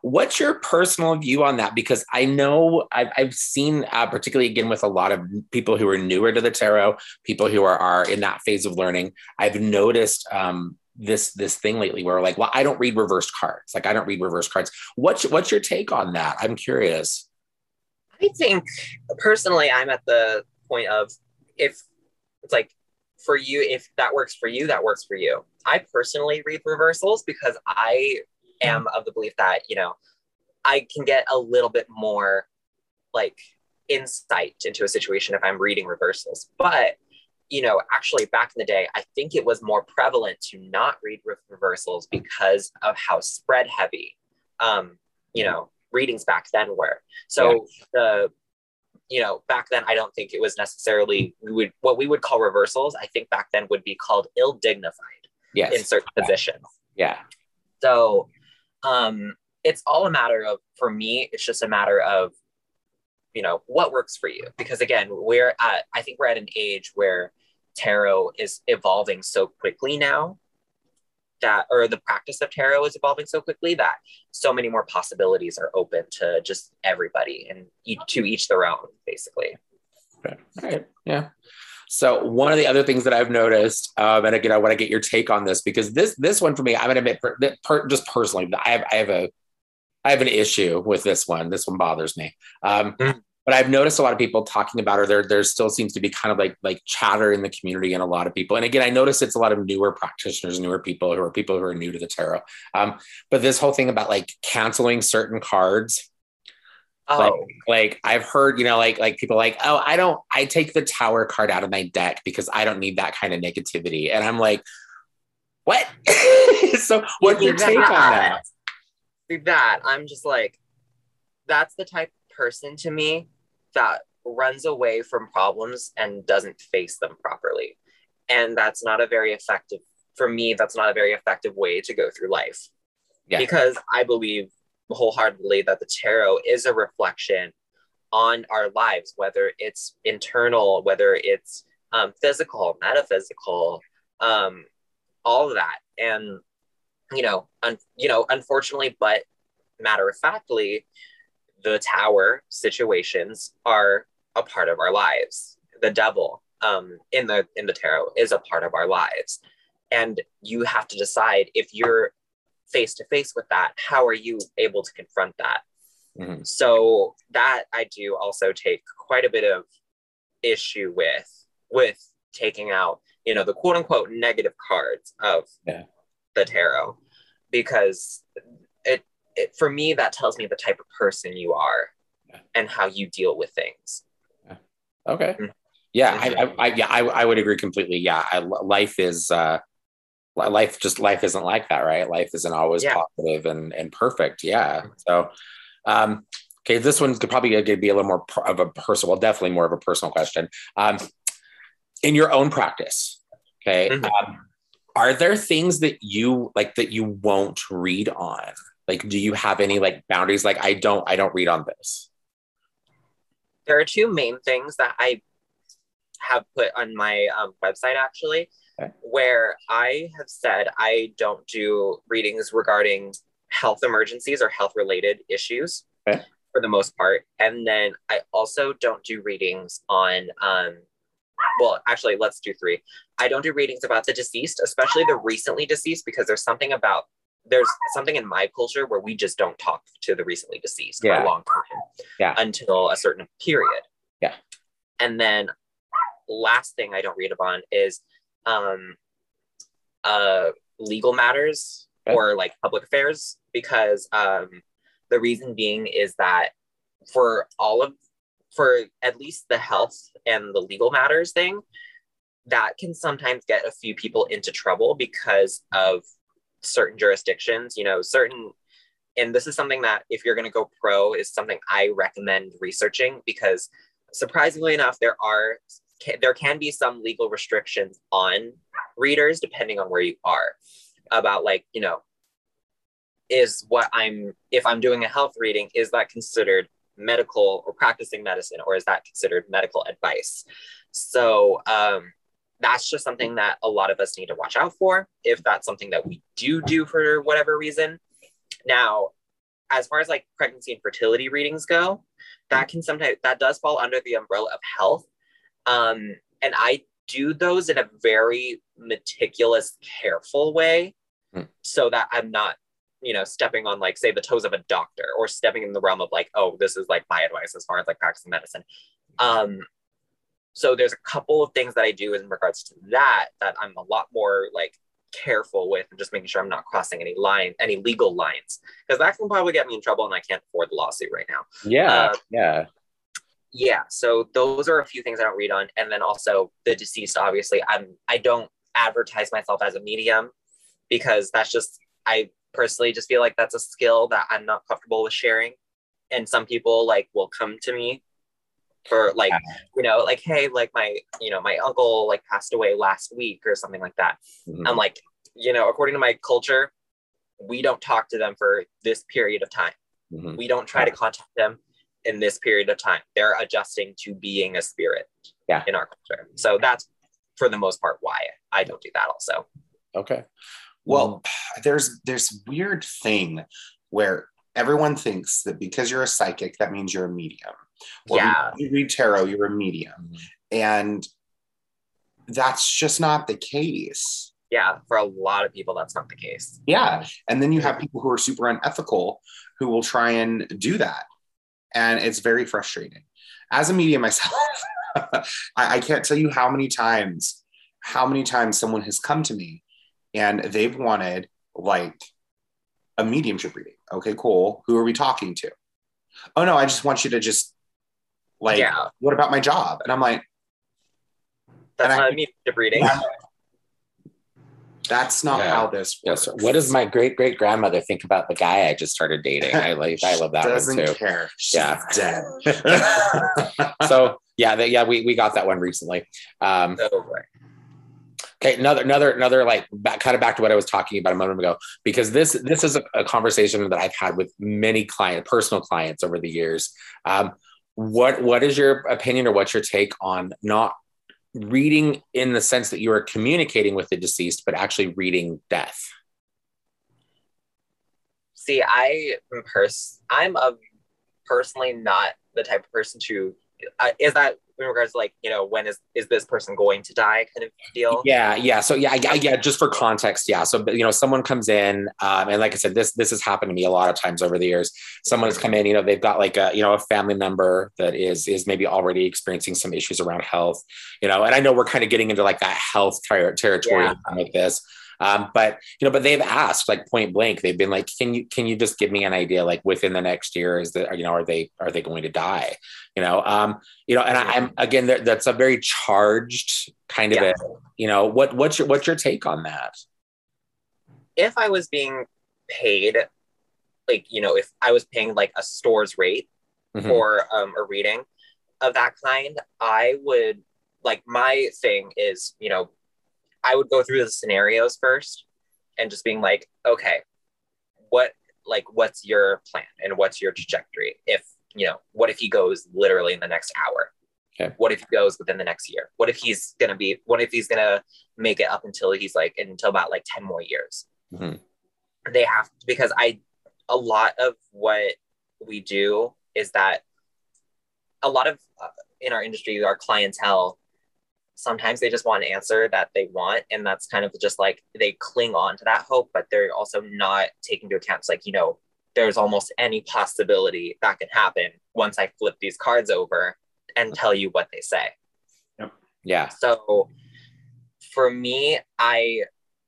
What's your personal view on that? Because I know I've, I've seen, uh, particularly again with a lot of people who are newer to the tarot, people who are, are in that phase of learning, I've noticed um, this this thing lately where like, well, I don't read reversed cards. Like I don't read reversed cards. What's what's your take on that? I'm curious. I think personally, I'm at the point of if it's like for you, if that works for you, that works for you. I personally read reversals because I am of the belief that, you know, I can get a little bit more like insight into a situation if I'm reading reversals. But, you know, actually back in the day, I think it was more prevalent to not read re- reversals because of how spread heavy, um, you know, readings back then were. So the you know back then i don't think it was necessarily we would what we would call reversals i think back then would be called ill dignified Yes. in certain positions yeah. so um it's all a matter of for me it's just a matter of you know what works for you. Because again we're at i think we're at an age where tarot is evolving so quickly now that or the practice of tarot is evolving so quickly that so many more possibilities are open to just everybody and to each their own basically. Okay. all right. Yeah so one of the other things that I've noticed, um, and again, I want to get your take on this because this this one for me, I'm going to admit, per, per, just personally, I have I have a I have an issue with this one. This one bothers me. Um, mm-hmm. But I've noticed a lot of people talking about, or there there still seems to be kind of like like chatter in the community and a lot of people. And again, I notice it's a lot of newer practitioners, newer people who are people who are new to the tarot. Um, but this whole thing about like canceling certain cards Oh. Like, like I've heard, you know, like like people like, oh, I don't, I take the tower card out of my deck because I don't need that kind of negativity. And I'm like, what? (laughs) so what's your take on that? See that I'm just like, that's the type of person to me that runs away from problems and doesn't face them properly. And that's not a very effective, for me, that's not a very effective way to go through life. Yeah. Because I believe wholeheartedly that the tarot is a reflection on our lives, whether it's internal, whether it's um, physical, metaphysical, um, all of that. And you know, un- you know, unfortunately, but matter of factly, the tower situations are a part of our lives. The devil um, in the in the tarot is a part of our lives, and you have to decide if you're face to face with that how are you able to confront that mm-hmm. so that i do also take quite a bit of issue with with taking out you know the quote unquote negative cards of yeah. the tarot because it, it for me that tells me the type of person you are yeah. and how you deal with things yeah. okay mm-hmm. yeah I, I, I, yeah I, I would agree completely yeah I, life is uh life just life isn't like that right? Life isn't always yeah. positive and and perfect. Yeah. So um okay this one's probably going to be a little more of a personal well definitely more of a personal question. Um in your own practice okay mm-hmm. um, are there things that you like that you won't read on? Like do you have any like boundaries? Like i don't i don't read on this. There are two main things that i have put on my um, website actually okay. where I have said I don't do readings regarding health emergencies or health related issues okay. for the most part. And then I also don't do readings on, um, well, actually, let's do three. I don't do readings about the deceased, especially the recently deceased, because there's something about there's something in my culture where we just don't talk to the recently deceased yeah. for a long time yeah. until a certain period. Yeah. And then last thing I don't read upon is um, uh, legal matters okay. or like public affairs because um, the reason being is that for all of for at least the health and the legal matters thing that can sometimes get a few people into trouble because of certain jurisdictions you know certain and this is something that if you're going to go pro is something i recommend researching because surprisingly enough there are can, there can be some legal restrictions on readers depending on where you are about like you know is what i'm if i'm doing a health reading is that considered medical or practicing medicine or is that considered medical advice? So um, that's just something that a lot of us need to watch out for if that's something that we do do for whatever reason. Now as far as like pregnancy and fertility readings go that can sometimes that does fall under the umbrella of health um, and I do those in a very meticulous, careful way mm. so that I'm not, you know, stepping on like, say, the toes of a doctor or stepping in the realm of like, oh, this is like my advice as far as like practicing medicine. Um, so there's a couple of things that I do in regards to that that I'm a lot more like careful with and just making sure I'm not crossing any line, any legal lines, because that can probably get me in trouble and I can't afford the lawsuit right now. Yeah, uh, yeah yeah so those are a few things i don't read on and then also the deceased obviously i'm i don't advertise myself as a medium because that's just i personally just feel like that's a skill that i'm not comfortable with sharing and some people like will come to me for like you know like hey like my you know my uncle like passed away last week or something like that. Mm-hmm. i'm like you know according to my culture we don't talk to them for this period of time. Mm-hmm. we don't try to contact them in this period of time. They're adjusting to being a spirit yeah. in our culture. So that's for the most part why I don't do that also. Okay. Well, there's this weird thing where everyone thinks that because you're a psychic, that means you're a medium. Or Yeah. You read tarot, you're a medium. Mm-hmm. And that's just not the case. Yeah, for a lot of people, that's not the case. Yeah. And then you have people who are super unethical who will try and do that. And it's very frustrating. As a medium myself, (laughs) I, I can't tell you how many times, how many times someone has come to me and they've wanted like a mediumship reading. Okay, cool. Who are we talking to? Oh no, I just want you to just like, yeah, what about my job? And I'm like, that's and not a mediumship reading. That's not Yeah. how this works. Yes. works. What does my great great grandmother think about the guy I just started dating? I like I love that Doesn't one too. care. She's Yeah. dead. (laughs) So yeah, the, yeah, we, we got that one recently. Um, So. Okay, another another another like back, kind of back to what I was talking about a moment ago because this this is a, a conversation that I've had with many client personal clients over the years. Um, what what is your opinion or what's your take on not reading in the sense that you are communicating with the deceased, but actually reading death? See, I pers- I'm a personally not the type of person to. Uh, is that in regards to like you know when is is this person going to die kind of deal? Yeah, yeah. So yeah, I- I- yeah. Just for context, yeah. So you know, someone comes in, um, and like I said, this this has happened to me a lot of times over the years. Someone has come in, you know, they've got like a you know a family member that is is maybe already experiencing some issues around health, you know. And I know we're kind of getting into like that health ter- territory Yeah. like this. Um, but you know, but they've asked like point blank. They've been like, "Can you can you just give me an idea? Like within the next year, is that you know are they are they going to die? You know, um, you know, and I, I'm again that's a very charged kind of Yeah. a you know what what's your what's your take on that? If I was being paid, like you know, if I was paying like a store's rate Mhm. for um, a reading of that kind, I would like my thing is, you know, I would go through the scenarios first and just being like, okay, what like what's your plan and what's your trajectory? If you know, what if he goes literally in the next hour? Okay. What if he goes within the next year? What if he's gonna be what if he's gonna make it up until he's like until about like 10 more years? Mhm. They have because I a lot of what we do is that a lot of uh, in our industry our clientele sometimes they just want an answer that they want and that's kind of just like they cling on to that hope but they're also not taking into account it's like you know there's almost any possibility that can happen once i flip these cards over and tell you what they say yep. Yeah. so for me, I,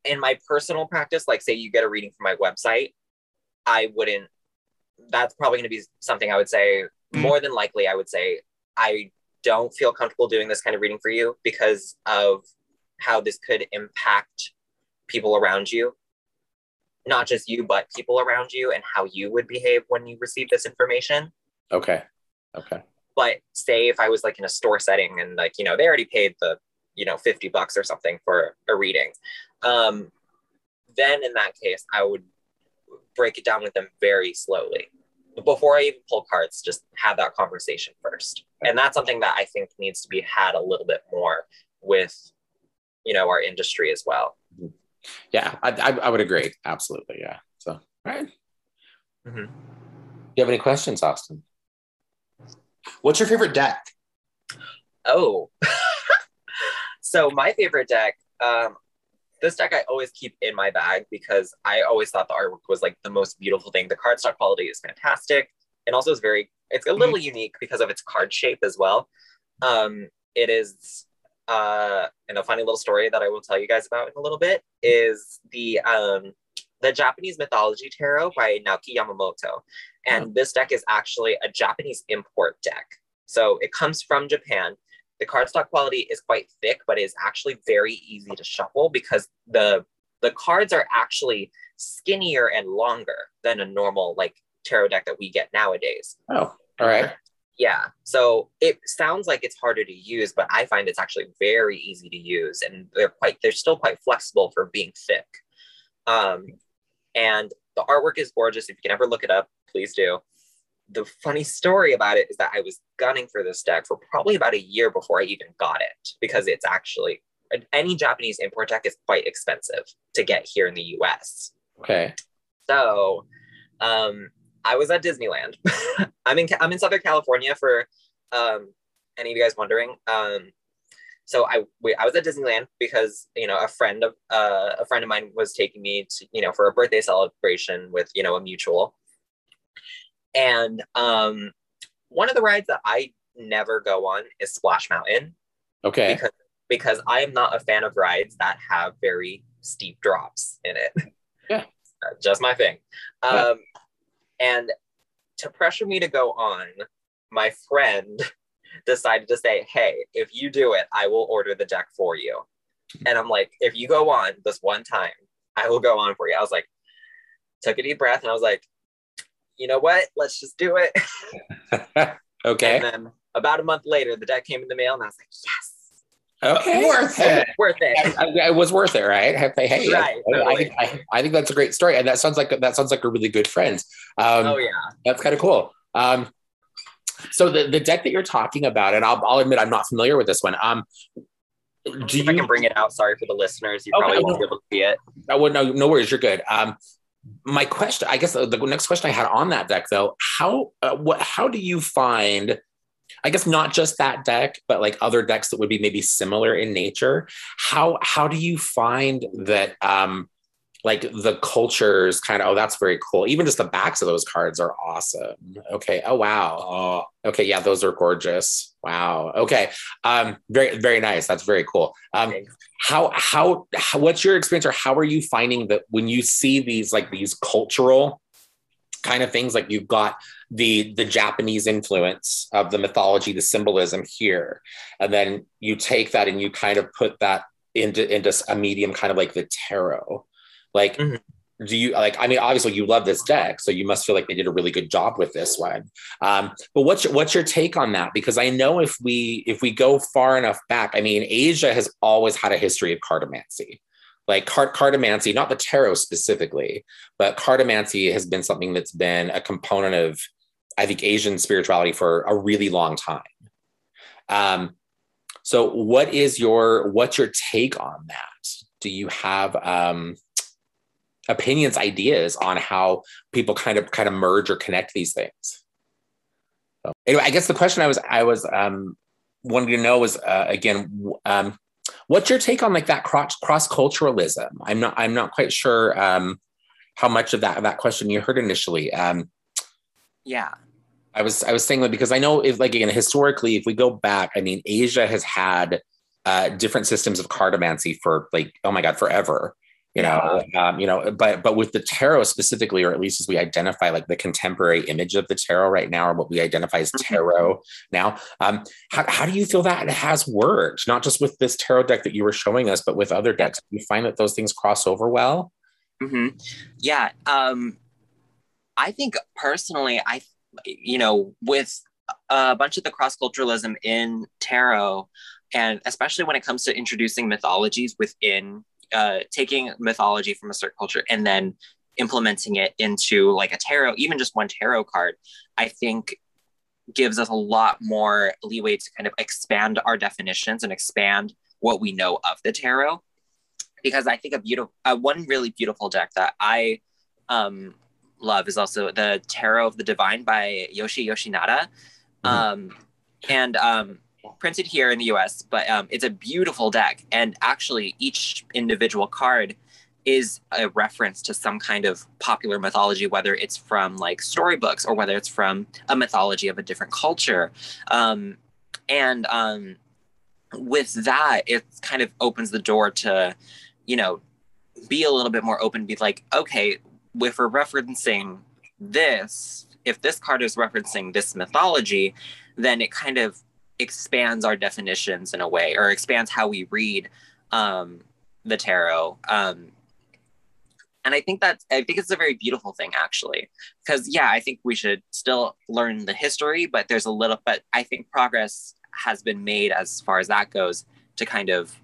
in my personal practice, like say you get a reading from my website, I wouldn't, that's probably going to be something I would say, Mm. more than likely, I would say, I don't feel comfortable doing this kind of reading for you because of how this could impact people around you. Not just you, but people around you and how you would behave when you receive this information Okay. Okay. but say if I was like in a store setting and like, you know, they already paid the, you know, 50 bucks or something for a reading. Um, then in that case, I would break it down with them very slowly. Before I even pull cards, just have that conversation first. And that's something that I think needs to be had a little bit more with, you know, our industry as well. Yeah, I, I, I would agree. Absolutely. Yeah. So, all right. Mhm. Do you have any questions, Austin? What's your favorite deck? Oh, (laughs) so my favorite deck, um, this deck I always keep in my bag because I always thought the artwork was like the most beautiful thing. The cardstock quality is fantastic, and also is very. It's a little unique because of its card shape as well. Um, it is, uh, and a funny little story that I will tell you guys about in a little bit is the um, the Japanese mythology tarot by Naoki Yamamoto, and this deck is actually a Japanese import deck. So it comes from Japan. The cardstock quality is quite thick, but is actually very easy to shuffle because the the cards are actually skinnier and longer than a normal like tarot deck that we get nowadays. Oh, all right. Yeah. So it sounds like it's harder to use, but I find it's actually very easy to use and they're quite they're still quite flexible for being thick. Um and the artwork is gorgeous. If you can ever look it up, please do. The funny story about it is that I was gunning for this deck for probably about a year before I even got it because it's actually any Japanese import deck is quite expensive to get here in the US. Okay. So um, I was at Disneyland. (laughs) I'm in I'm in Southern California for um, any of you guys wondering. Um, so I we, I was at Disneyland because you know a friend of uh, a friend of mine was taking me to you know for a birthday celebration with you know a mutual, and um, one of the rides that I never go on is Splash Mountain. Okay. Because because I am not a fan of rides that have very steep drops in it. (laughs) Yeah. Just my thing. Yeah. Um, and to pressure me to go on, my friend (laughs) decided to say, Hey, if you do it, I will order the deck for you. And I'm like, If you go on this one time, I will go on for you. I was like, took a deep breath and I was like, You know what? Let's just do it. (laughs) okay. And then about a month later, the deck came in the mail and I was like, Yes. Okay. Worth it. Worth it. I, I- it was worth it, right? Hey, hey, Right, I, I, totally. think, I, I think that's a great story, and that sounds like that sounds like a really good friend. Um, oh yeah. That's kind of cool. Um, so the, the deck that you're talking about, and I'll, I'll admit I'm not familiar with this one. Um, do See if I can bring it out. Sorry for the listeners. You Okay. probably won't be able to see it. Oh, well, no, no worries. You're good. Um, my question, I guess, the, the next question I had on that deck, though, how uh, what how do you find? I guess not just that deck, but like other decks that would be maybe similar in nature. How how do you find that? Um, like the cultures kind of oh that's very cool. Even just the backs of those cards are awesome. Okay oh wow. Oh okay yeah those are gorgeous. Wow okay um very very nice. That's very cool. Um how, how how what's your experience or how are you finding that when you see these like these cultural kind of things like you've got the the japanese influence of the mythology the symbolism here and then you take that and you kind of put that into into a medium kind of like the tarot like Mhm. do you like i mean obviously you love this deck so you must feel like they did a really good job with this one. Um, but what's your, what's your take on that? Because i know if we if we go far enough back i mean asia has always had a history of cartomancy like card cartomancy not the tarot specifically but cartomancy has been something that's been a component of i think asian spirituality for a really long time. Um, so what is your what's your take on that? Do you have um, opinions ideas on how people kind of kind of merge or connect these things. So anyway i guess the question i was i was um, wanting to know was uh, again um, what's your take on like that cross cross culturalism i'm not i'm not quite sure um, how much of that that question you heard initially. Um, Yeah. I was I was saying that because I know if like again historically, if we go back, I mean Asia has had uh, different systems of cartomancy for like oh my god forever, you know, um, you know, but but with the tarot specifically, or at least as we identify like the contemporary image of the tarot right now, or what we identify as Mhm. tarot now, um, how how do you feel that has worked? Not just with this tarot deck that you were showing us, but with other decks. Do you find that those things cross over well? hmm Yeah. Um, I think personally, I, you know, with a bunch of the cross culturalism in tarot, and especially when it comes to introducing mythologies within, uh, taking mythology from a certain culture and then implementing it into like a tarot, even just one tarot card, I think gives us a lot more leeway to kind of expand our definitions and expand what we know of the tarot because I think a beautiful uh, one really beautiful deck that I um, love is also the Tarot of the Divine by Yoshi Yoshitani, Mhm. um, and um, printed here in the U.S. But um, it's a beautiful deck, and actually each individual card is a reference to some kind of popular mythology, whether it's from like storybooks or whether it's from a mythology of a different culture, um, and um, with that, it kind of opens the door to you know, be a little bit more open, be like, okay, if we're referencing this, if this card is referencing this mythology, then it kind of expands our definitions in a way, or expands how we read um, the tarot. Um, and I think that's, I think it's a very beautiful thing, actually, because yeah, I think we should still learn the history, but there's a little, but I think progress has been made as far as that goes to kind of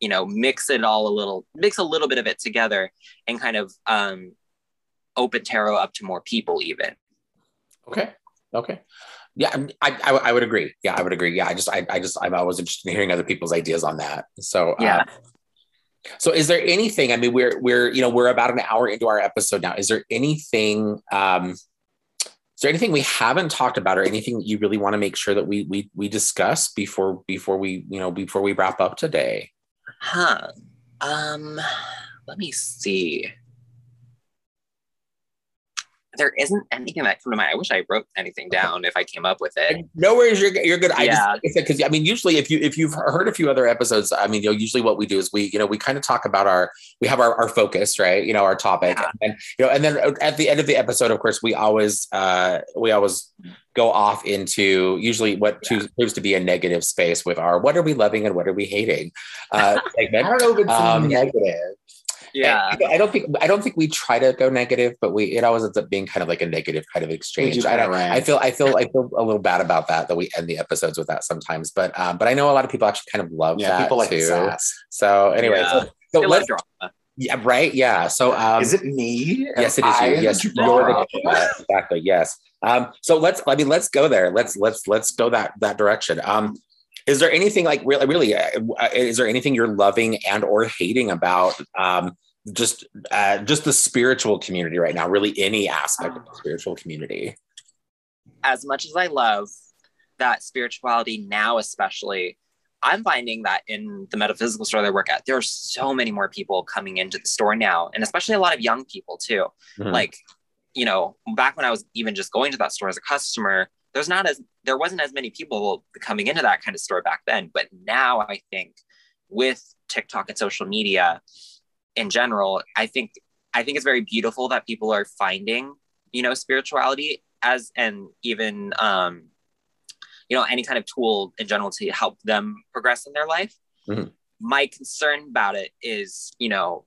you know mix it all a little mix a little bit of it together and kind of um open tarot up to more people even Okay. Okay. Yeah, I, I, I would agree. Yeah, I would agree. Yeah, I just I, I just I'm always interested in hearing other people's ideas on that. So Yeah. uh, so is there anything? I mean, we're we're you know we're about an hour into our episode now. Is there anything? Um, is there anything we haven't talked about, or anything that you really want to make sure that we we we discuss before before we you know before we wrap up today? Huh. Um, let me see. There isn't anything that come to mind. I wish I wrote anything down if I came up with it. No worries, you're, you're good. I Yeah. just because I mean, usually if you if you've heard a few other episodes, I mean, you know, usually what we do is we you know we kind of talk about our we have our, our focus, right? You know, our topic, Yeah. and you know, and then at the end of the episode, of course, we always uh we always go off into usually what choose, proves to be a negative space with our what are we loving and what are we hating uh (laughs) I don't know if it's Um, negative. Yeah. And I don't think I don't think we try to go negative, but we it always ends up being kind of like a negative kind of exchange. I, don't, rant. I feel I feel I feel a little bad about that that we end the episodes with that sometimes. But um, but I know a lot of people actually kind of love Yeah, that people like too. So anyway, Yeah. so, so let's drama. yeah right yeah. So um, is it me? yes, it is is you. Yes, you're the exactly yes. Um, so let's I mean let's go there. Let's let's let's go that that direction. Um, is there anything like really really uh, uh, is there anything you're loving and or hating about um just uh just the spiritual community right now really any aspect of the spiritual community as much as I love that spirituality now, especially, I'm finding that in the metaphysical store that I work at, there are so many more people coming into the store now, and especially a lot of young people too. Mhm. Like, you know, back when I was even just going to that store as a customer, there's not as there wasn't as many people coming into that kind of store back then. But now I think with TikTok and social media in general, I think I think it's very beautiful that people are finding, you know, spirituality as and even um, you know, any kind of tool in general to help them progress in their life. Mhm. My concern about it is, you know,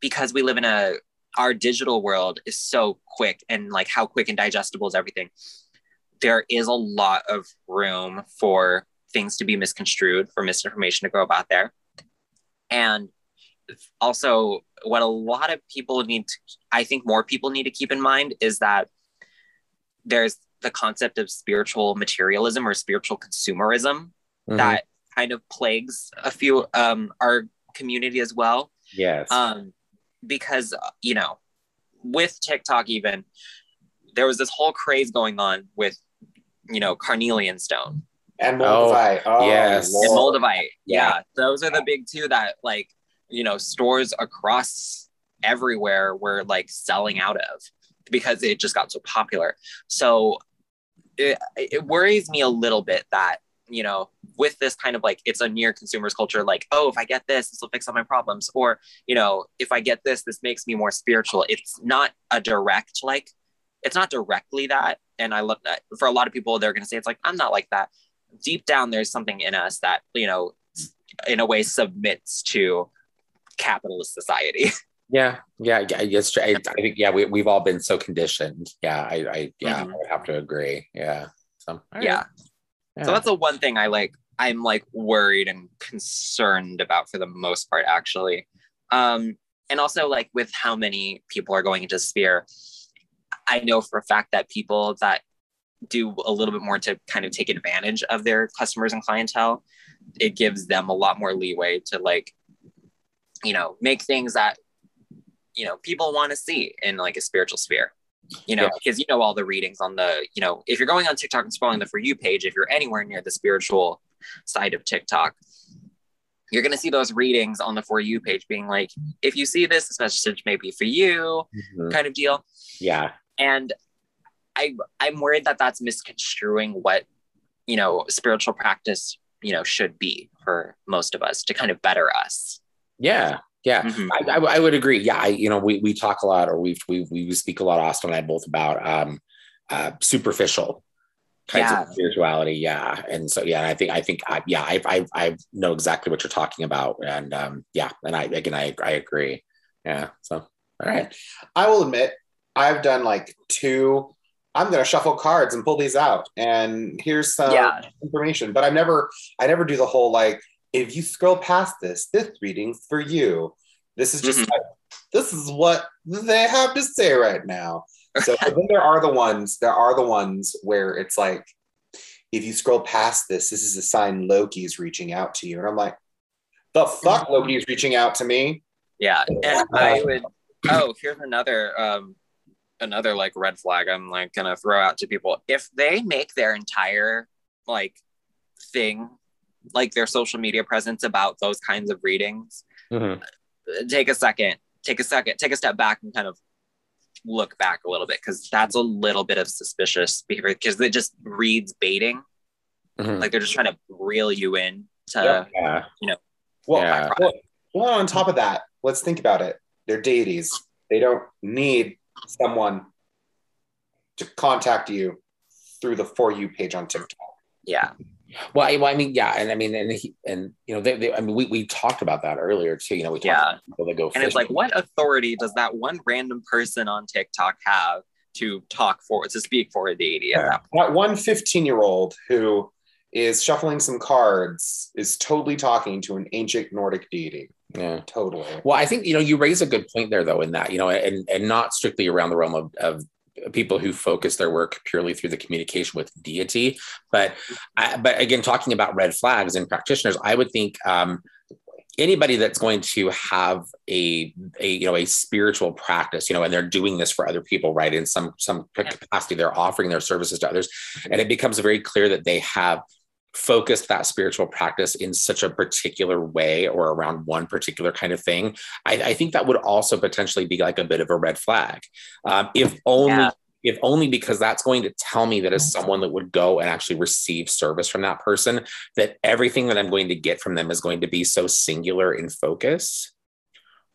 because we live in a our digital world is so quick and like how quick and digestible is everything. There is a lot of room for things to be misconstrued, for misinformation to go about there. And also, what a lot of people need to, I think more people need to keep in mind is that there's the concept of spiritual materialism or spiritual consumerism Mhm. that kind of plagues a few um, our community as well yes um, because you know with tiktok even there was this whole craze going on with you know carnelian stone And Oh, Moldavite. Oh, oh yes. and moldavite Yeah. yeah. those are the big two that like you know stores across everywhere were like selling out of because it just got so popular so it, it worries me a little bit that you know with this kind of like it's a near consumers culture like oh if i get this this will fix all my problems or you know if i get this this makes me more spiritual it's not a direct like it's not directly that and i love that for a lot of people they're going to say it's like i'm not like that deep down there's something in us that you know in a way submits to capitalist society (laughs) yeah yeah yeah yes I, I think yeah we, we've all been so conditioned yeah i i yeah Mhm. i would have to agree yeah so right. yeah yeah. So that's the one thing I like. I'm like worried and concerned about for the most part, actually. Um, and also like with how many people are going into Sphere, I know for a fact that people that do a little bit more to kind of take advantage of their customers and clientele, it gives them a lot more leeway to like, you know, make things that you know people want to see in like a spiritual sphere you know Yeah. because you know all the readings on the you know if you're going on tiktok and scrolling the for you page if you're anywhere near the spiritual side of tiktok you're going to see those readings on the for you page being like if you see this this message may be for you Mhm. kind of deal yeah and i i'm worried that that's misconstruing what you know spiritual practice you know should be for most of us to kind of better us yeah yeah Mhm. I, I, I would agree. Yeah, I, you know, we, we talk a lot, or we've we we speak a lot. Austin and I both about um, uh, superficial kinds Yeah. of spirituality. Yeah, and so yeah, I think I think I, yeah, I, I I know exactly what you're talking about, and um, yeah, and I again I I agree. Yeah. So all right. I will admit, I've done like two. I'm gonna shuffle cards and pull these out, and here's some Yeah. information. But I never, I never do the whole like, if you scroll past this, this reading's for you. This is just Mhm. like, this is what they have to say right now. So (laughs) then there are the ones, there are the ones where it's like if you scroll past this, this is a sign Loki is reaching out to you. And I'm like, the fuck Loki is reaching out to me. Yeah. And I would oh, here's another um another like red flag I'm like gonna throw out to people. If they make their entire like thing, like their social media presence about those kinds of readings, Mhm. take a second, take a second, take a step back and kind of look back a little bit because that's a little bit of suspicious behavior because it just reads baiting. Mhm. Like they're just trying to reel you in to Yeah. Well, Yeah. well, well, on top of that, let's think about it. They're deities. They don't need someone to contact you through the For You page on TikTok. yeah. Well, I, well, I mean, yeah, and I mean, and he, and you know, they, they, I mean, we, we talked about that earlier too. You know, we talked Yeah. about people that go And it's like, what authority does that one random person on TikTok have to talk for, to speak for a deity at that That one 15 year old who is shuffling some cards is totally talking to an ancient Nordic deity. Yeah. Totally. Well, I think you know you raise a good point there, though, in that you know, and and not strictly around the realm of, of people who focus their work purely through the communication with deity, but I, but again, talking about red flags and practitioners, I would think um, anybody that's going to have a a you know a spiritual practice, you know, and they're doing this for other people, right? In some some capacity, they're offering their services to others, and it becomes very clear that they have focused that spiritual practice in such a particular way or around one particular kind of thing, I, I think that would also potentially be like a bit of a red flag. Um, if only Yeah. if only because that's going to tell me that as someone that would go and actually receive service from that person, that everything that I'm going to get from them is going to be so singular in focus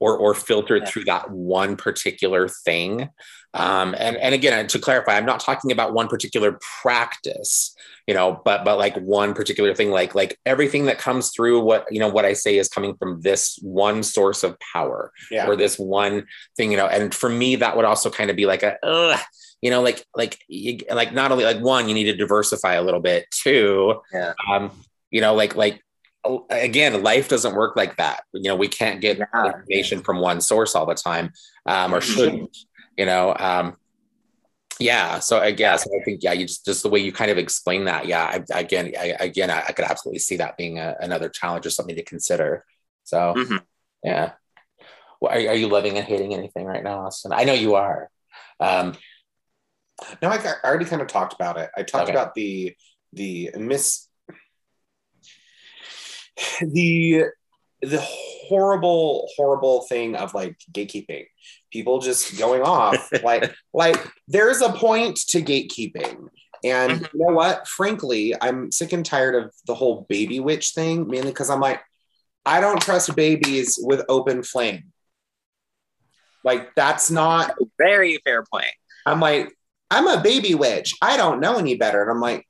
or or filtered Yeah. through that one particular thing. Um, and and again, to clarify, I'm not talking about one particular practice, you know, but but like one particular thing, like like everything that comes through what you know what I say is coming from this one source of power Yeah. or this one thing, you know. And for me, that would also kind of be like a, ugh, you know, like like you, like not only like one, you need to diversify a little bit. Two, Yeah. um, you know, like like again, life doesn't work like that. You know, we can't get Yeah. information from one source all the time, um, or shouldn't. You know, um, yeah. So I guess I think yeah, you just just the way you kind of explain that. Yeah, I, again, I, again, I, I could absolutely see that being a, another challenge or something to consider. So Mhm. yeah. Well, are, are you loving and hating anything right now, Austin? I know you are. Um, No, I, I already kind of talked about it. I talked Okay. about the the miss the the horrible horrible thing of like gatekeeping people just going off (laughs) like like there's a point to gatekeeping and Mhm. you know what frankly i'm sick and tired of the whole baby witch thing mainly because i'm like i don't trust babies with open flame like that's not Very fair point. I'm like, I'm a baby witch. I don't know any better. And I'm like,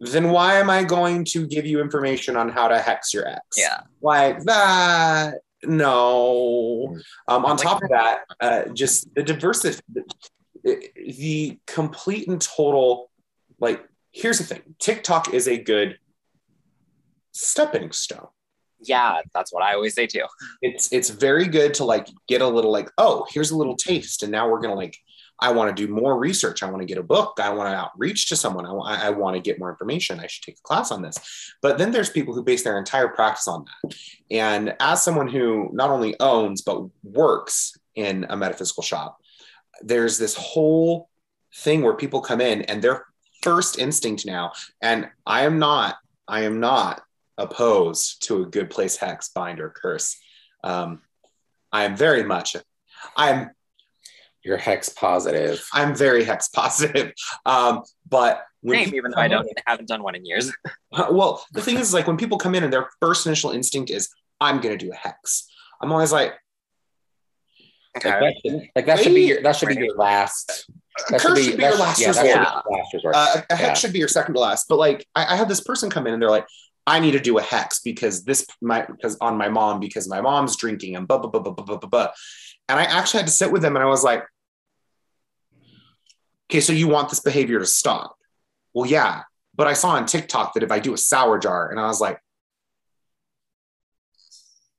then why am I going to give you information on how to hex your ex? Yeah. Like that. No. Um, on Like- top of that, uh, just the diversity, the, the complete and total, like, here's the thing TikTok is a good stepping stone Yeah, that's what I always say too. it's it's very good to like get a little like oh here's a little taste and now we're gonna like i want to do more research. I want to get a book. I want to outreach to someone. I, I want to get more information. I should take a class on this. But then there's people who base their entire practice on that. And as someone who not only owns but works in a metaphysical shop there's this whole thing where people come in and their first instinct now and i am not i am not opposed to a good place hex bind or curse. Um, I am very much, I'm you're hex positive. I'm very hex positive. (laughs) Um, but when Same, even though I don't (laughs) haven't done one in years. (laughs) well, the thing is, like when people come in and their first initial instinct is, I'm gonna do a hex. I'm always like, Like that, should, like that should be your that should be your last. That curse should be your last yeah, resort. that should be your last resort. Uh, a hex Yeah. should be your second to last. But like, I, I had this person come in and they're like, I need to do a hex because this my because on my mom because my mom's drinking and blah blah blah blah blah blah blah. Blah. And I actually had to sit with them and I was like, okay, so you want this behavior to stop? Well, yeah. But I saw on TikTok that if I do a sour jar, and I was like,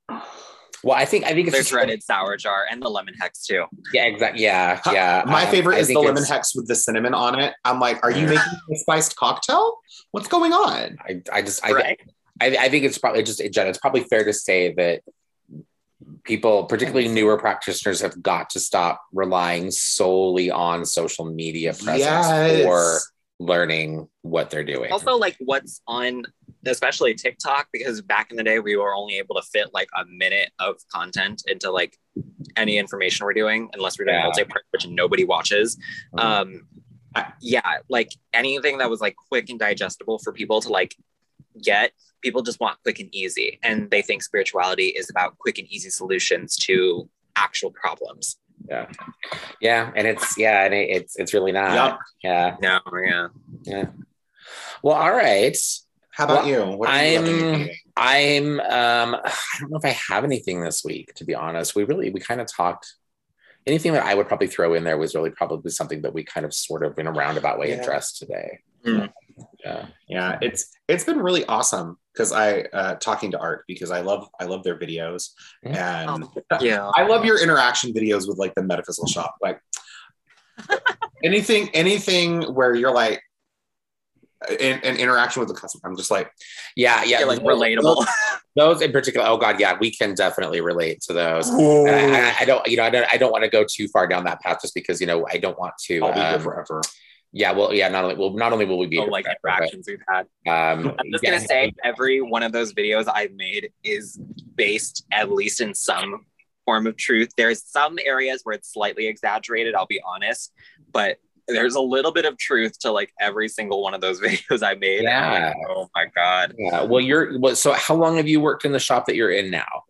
(sighs) Well, I think I think it's There's just Reddit sour jar and the lemon hex too. Yeah, exactly. Yeah, yeah. My Um, favorite I is the lemon it's- hex with the cinnamon on it. I'm like, are you making a spiced cocktail? What's going on? I, I just I, Right. I I think it's probably just Jen, it's probably fair to say that people, particularly newer practitioners, have got to stop relying solely on social media presence Yes. for learning what they're doing. Also, like what's on, especially TikTok, because back in the day we were only able to fit like a minute of content into like any information we're doing, unless we're doing Yeah. multi-part, which nobody watches. Mhm. Um, I- yeah, like anything that was like quick and digestible for people to like get. People just want quick and easy, and they think spirituality is about quick and easy solutions to actual problems. yeah, yeah, and it's yeah, and it, it's it's really not. Yup. Yeah, No, yeah. yeah. Well, all right. How about Well, you? What are I'm- looking at reading? I'm um I don't know if I have anything this week, to be honest. We really we kind of talked anything that I would probably throw in there was really probably something that we kind of sort of in a roundabout way Yeah. addressed today. Mm. Yeah. Yeah, it's it's been really awesome because I uh talking to Art because I love I love their videos and Yeah. (laughs) I love your interaction videos with like the metaphysical shop. Like (laughs) anything, anything where you're like in an interaction with the customer. I'm just like, Yeah, yeah. Yeah, like those- relatable. Those in particular, oh god, yeah, we can definitely relate to those. I, I, I don't, you know, I don't, I don't want to go too far down that path just because, you know, I don't want to. I'll be here um, forever. Yeah, well, yeah, not only, well, not only will we be Oh, like interactions we've had. um, I'm just yeah, gonna say every one of those videos I've made is based at least in some form of truth. There's some areas where it's slightly exaggerated, I'll be honest, but there's a little bit of truth to like every single one of those (laughs) videos I made. I'm like, oh my god. yeah. Well, you're, well, so how long have you worked in the shop that you're in now?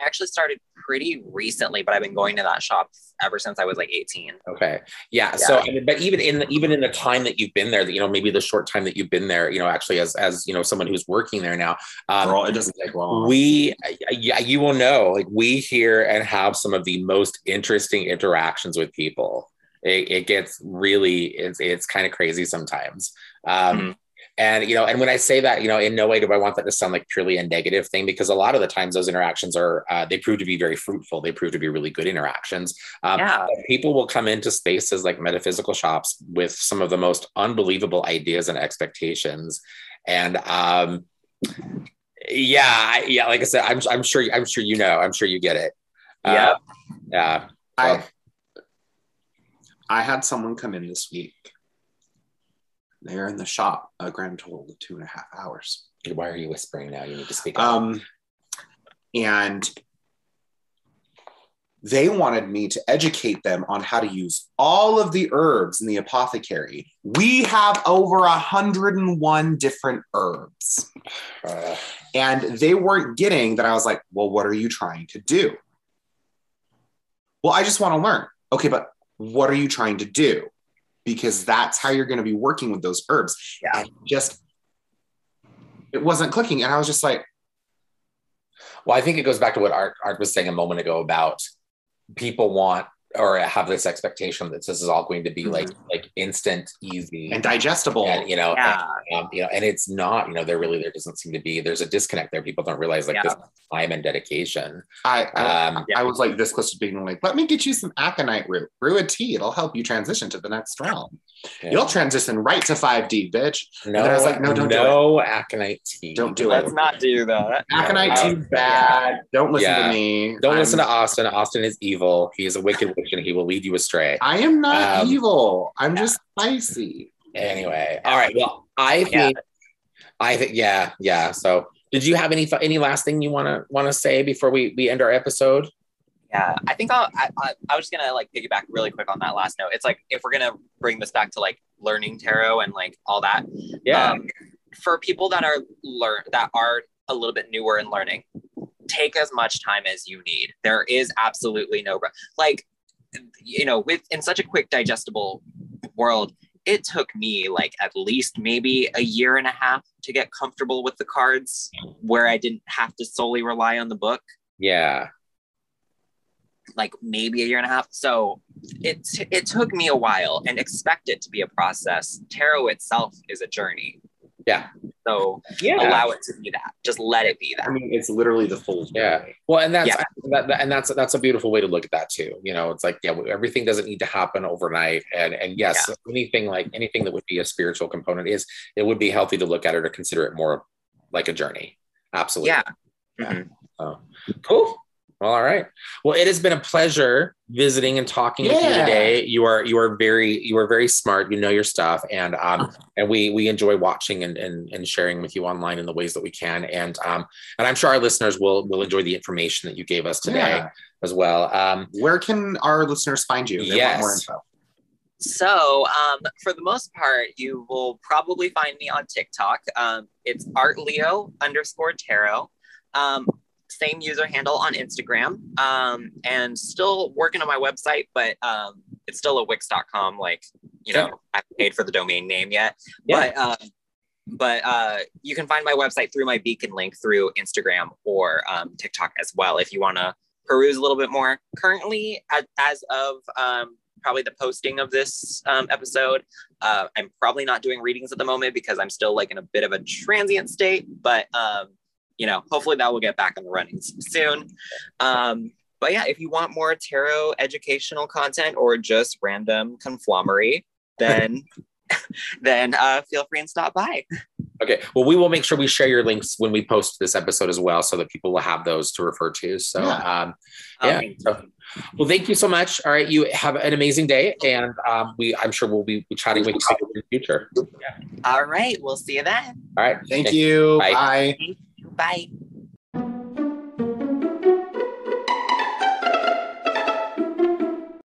I actually started pretty recently, but I've been going to that shop ever since I was like 18. Okay. Yeah. So, I mean, but even in the, even in the time that you've been there, you know, maybe the short time that you've been there, you know, actually as as you know, someone who's working there now, um, Girl, it doesn't take long. we, yeah, you will know, like we hear and have some of the most interesting interactions with people. It, it gets really, it's it's kind of crazy sometimes. Um, Mhm. And you know, and when I say that, you know, in no way do I want that to sound like purely a negative thing, because a lot of the times those interactions are uh, they prove to be very fruitful. They prove to be really good interactions. Um, Yeah. people will come into spaces like metaphysical shops with some of the most unbelievable ideas and expectations and um yeah I- yeah like i said i'm, I'm sure i'm sure you know i'm sure you get it Uh, Yeah. yeah I I had someone come in this week. They're in the shop a grand total of two and a half hours. why are you whispering now you need to speak up. Um, and they wanted me to educate them on how to use all of the herbs in the apothecary. We have over 101 different herbs. Uh, And they weren't getting that. I was like, well, what are you trying to do? Well, I just want to learn. Okay, but what are you trying to do? Because that's how you're going to be working with those herbs. Yeah. And just, it wasn't clicking. And I was just like, well i think it goes back to what art, art was saying a moment ago about people want or have this expectation that this is all going to be like like instant easy and digestible. and you know Yeah. and, um, you know and it's not you know there really there doesn't seem to be there's a disconnect there people don't realize like Yeah. this time and dedication I, I, um I was like this close to being like, let me get you some aconite root, brew a tea. It'll help you transition to the next realm. Yeah. You'll transition right to 5D, bitch. no then I was like, no, don't do no aconite tea Don't do it. Let's not do that. Aconite Yeah. tea bad. Don't listen Yeah. to me. don't I'm- listen to austin austin is evil he is a wicked witch and he will lead you astray I am not Um, evil. I'm just spicy. anyway all right well i think Yeah. i think yeah yeah so did you have any any last thing you want to want to say before we we end our episode Yeah, I think I'll, I, I I was just gonna like piggyback really quick on that last note. It's like if we're gonna bring this back to like learning tarot and like all that. yeah Um, for people that are learn that are a little bit newer in learning, take as much time as you need. There is absolutely no like you know with in such a quick digestible world. It took me like at least maybe a year and a half to get comfortable with the cards, where I didn't have to solely rely on the book yeah like maybe a year and a half. So it it took me a while and expect it to be a process. Tarot itself is a journey. Yeah. So Yeah. allow it to be that. Just let it be that. I mean, it's literally the full. Yeah. Well, and that's Yeah. that, that- and that's that's a beautiful way to look at that too. You know, it's like yeah, everything doesn't need to happen overnight. And and yes, anything like anything that would be a spiritual component is it would be healthy to look at it or consider it more like a journey. Absolutely. Yeah. Yeah. Mhm. Oh, cool. Well, all right. Well, it has been a pleasure visiting and talking with you today. You are you are very you are very smart. You know your stuff, and um and we we enjoy watching and and, and sharing with you online in the ways that we can. And um and I'm sure our listeners will will enjoy the information that you gave us today Yeah. as well. Um, Where can our listeners find you? if They Yes. want more info. So, um, for the most part, you will probably find me on TikTok. Um, it's Art Leo underscore tarot. Um, same user handle on Instagram. Um, and still working on my website, but um, it's still a wix.com. Like, you know, Yeah. I haven't paid for the domain name yet. Yeah. But um, but uh, you can find my website through my beacon link through Instagram or um, TikTok as well if you want to peruse a little bit more. Currently, as, as of um, probably the posting of this um, episode, uh, I'm probably not doing readings at the moment because I'm still like in a bit of a transient state. But um, you know, hopefully that will get back in the running soon. Um, but yeah, if you want more tarot educational content or just random conflamery, then (laughs) then uh, feel free and stop by. okay. Well, we will make sure we share your links when we post this episode as well, so that people will have those to refer to. So. Yeah. Um, Yeah. Um, So, well, thank you so much. All right, you have an amazing day, and um, we I'm sure we'll be chatting with you in the future. Yeah. all right, we'll see you then. All right, Thank you. Bye. Bye. Bye.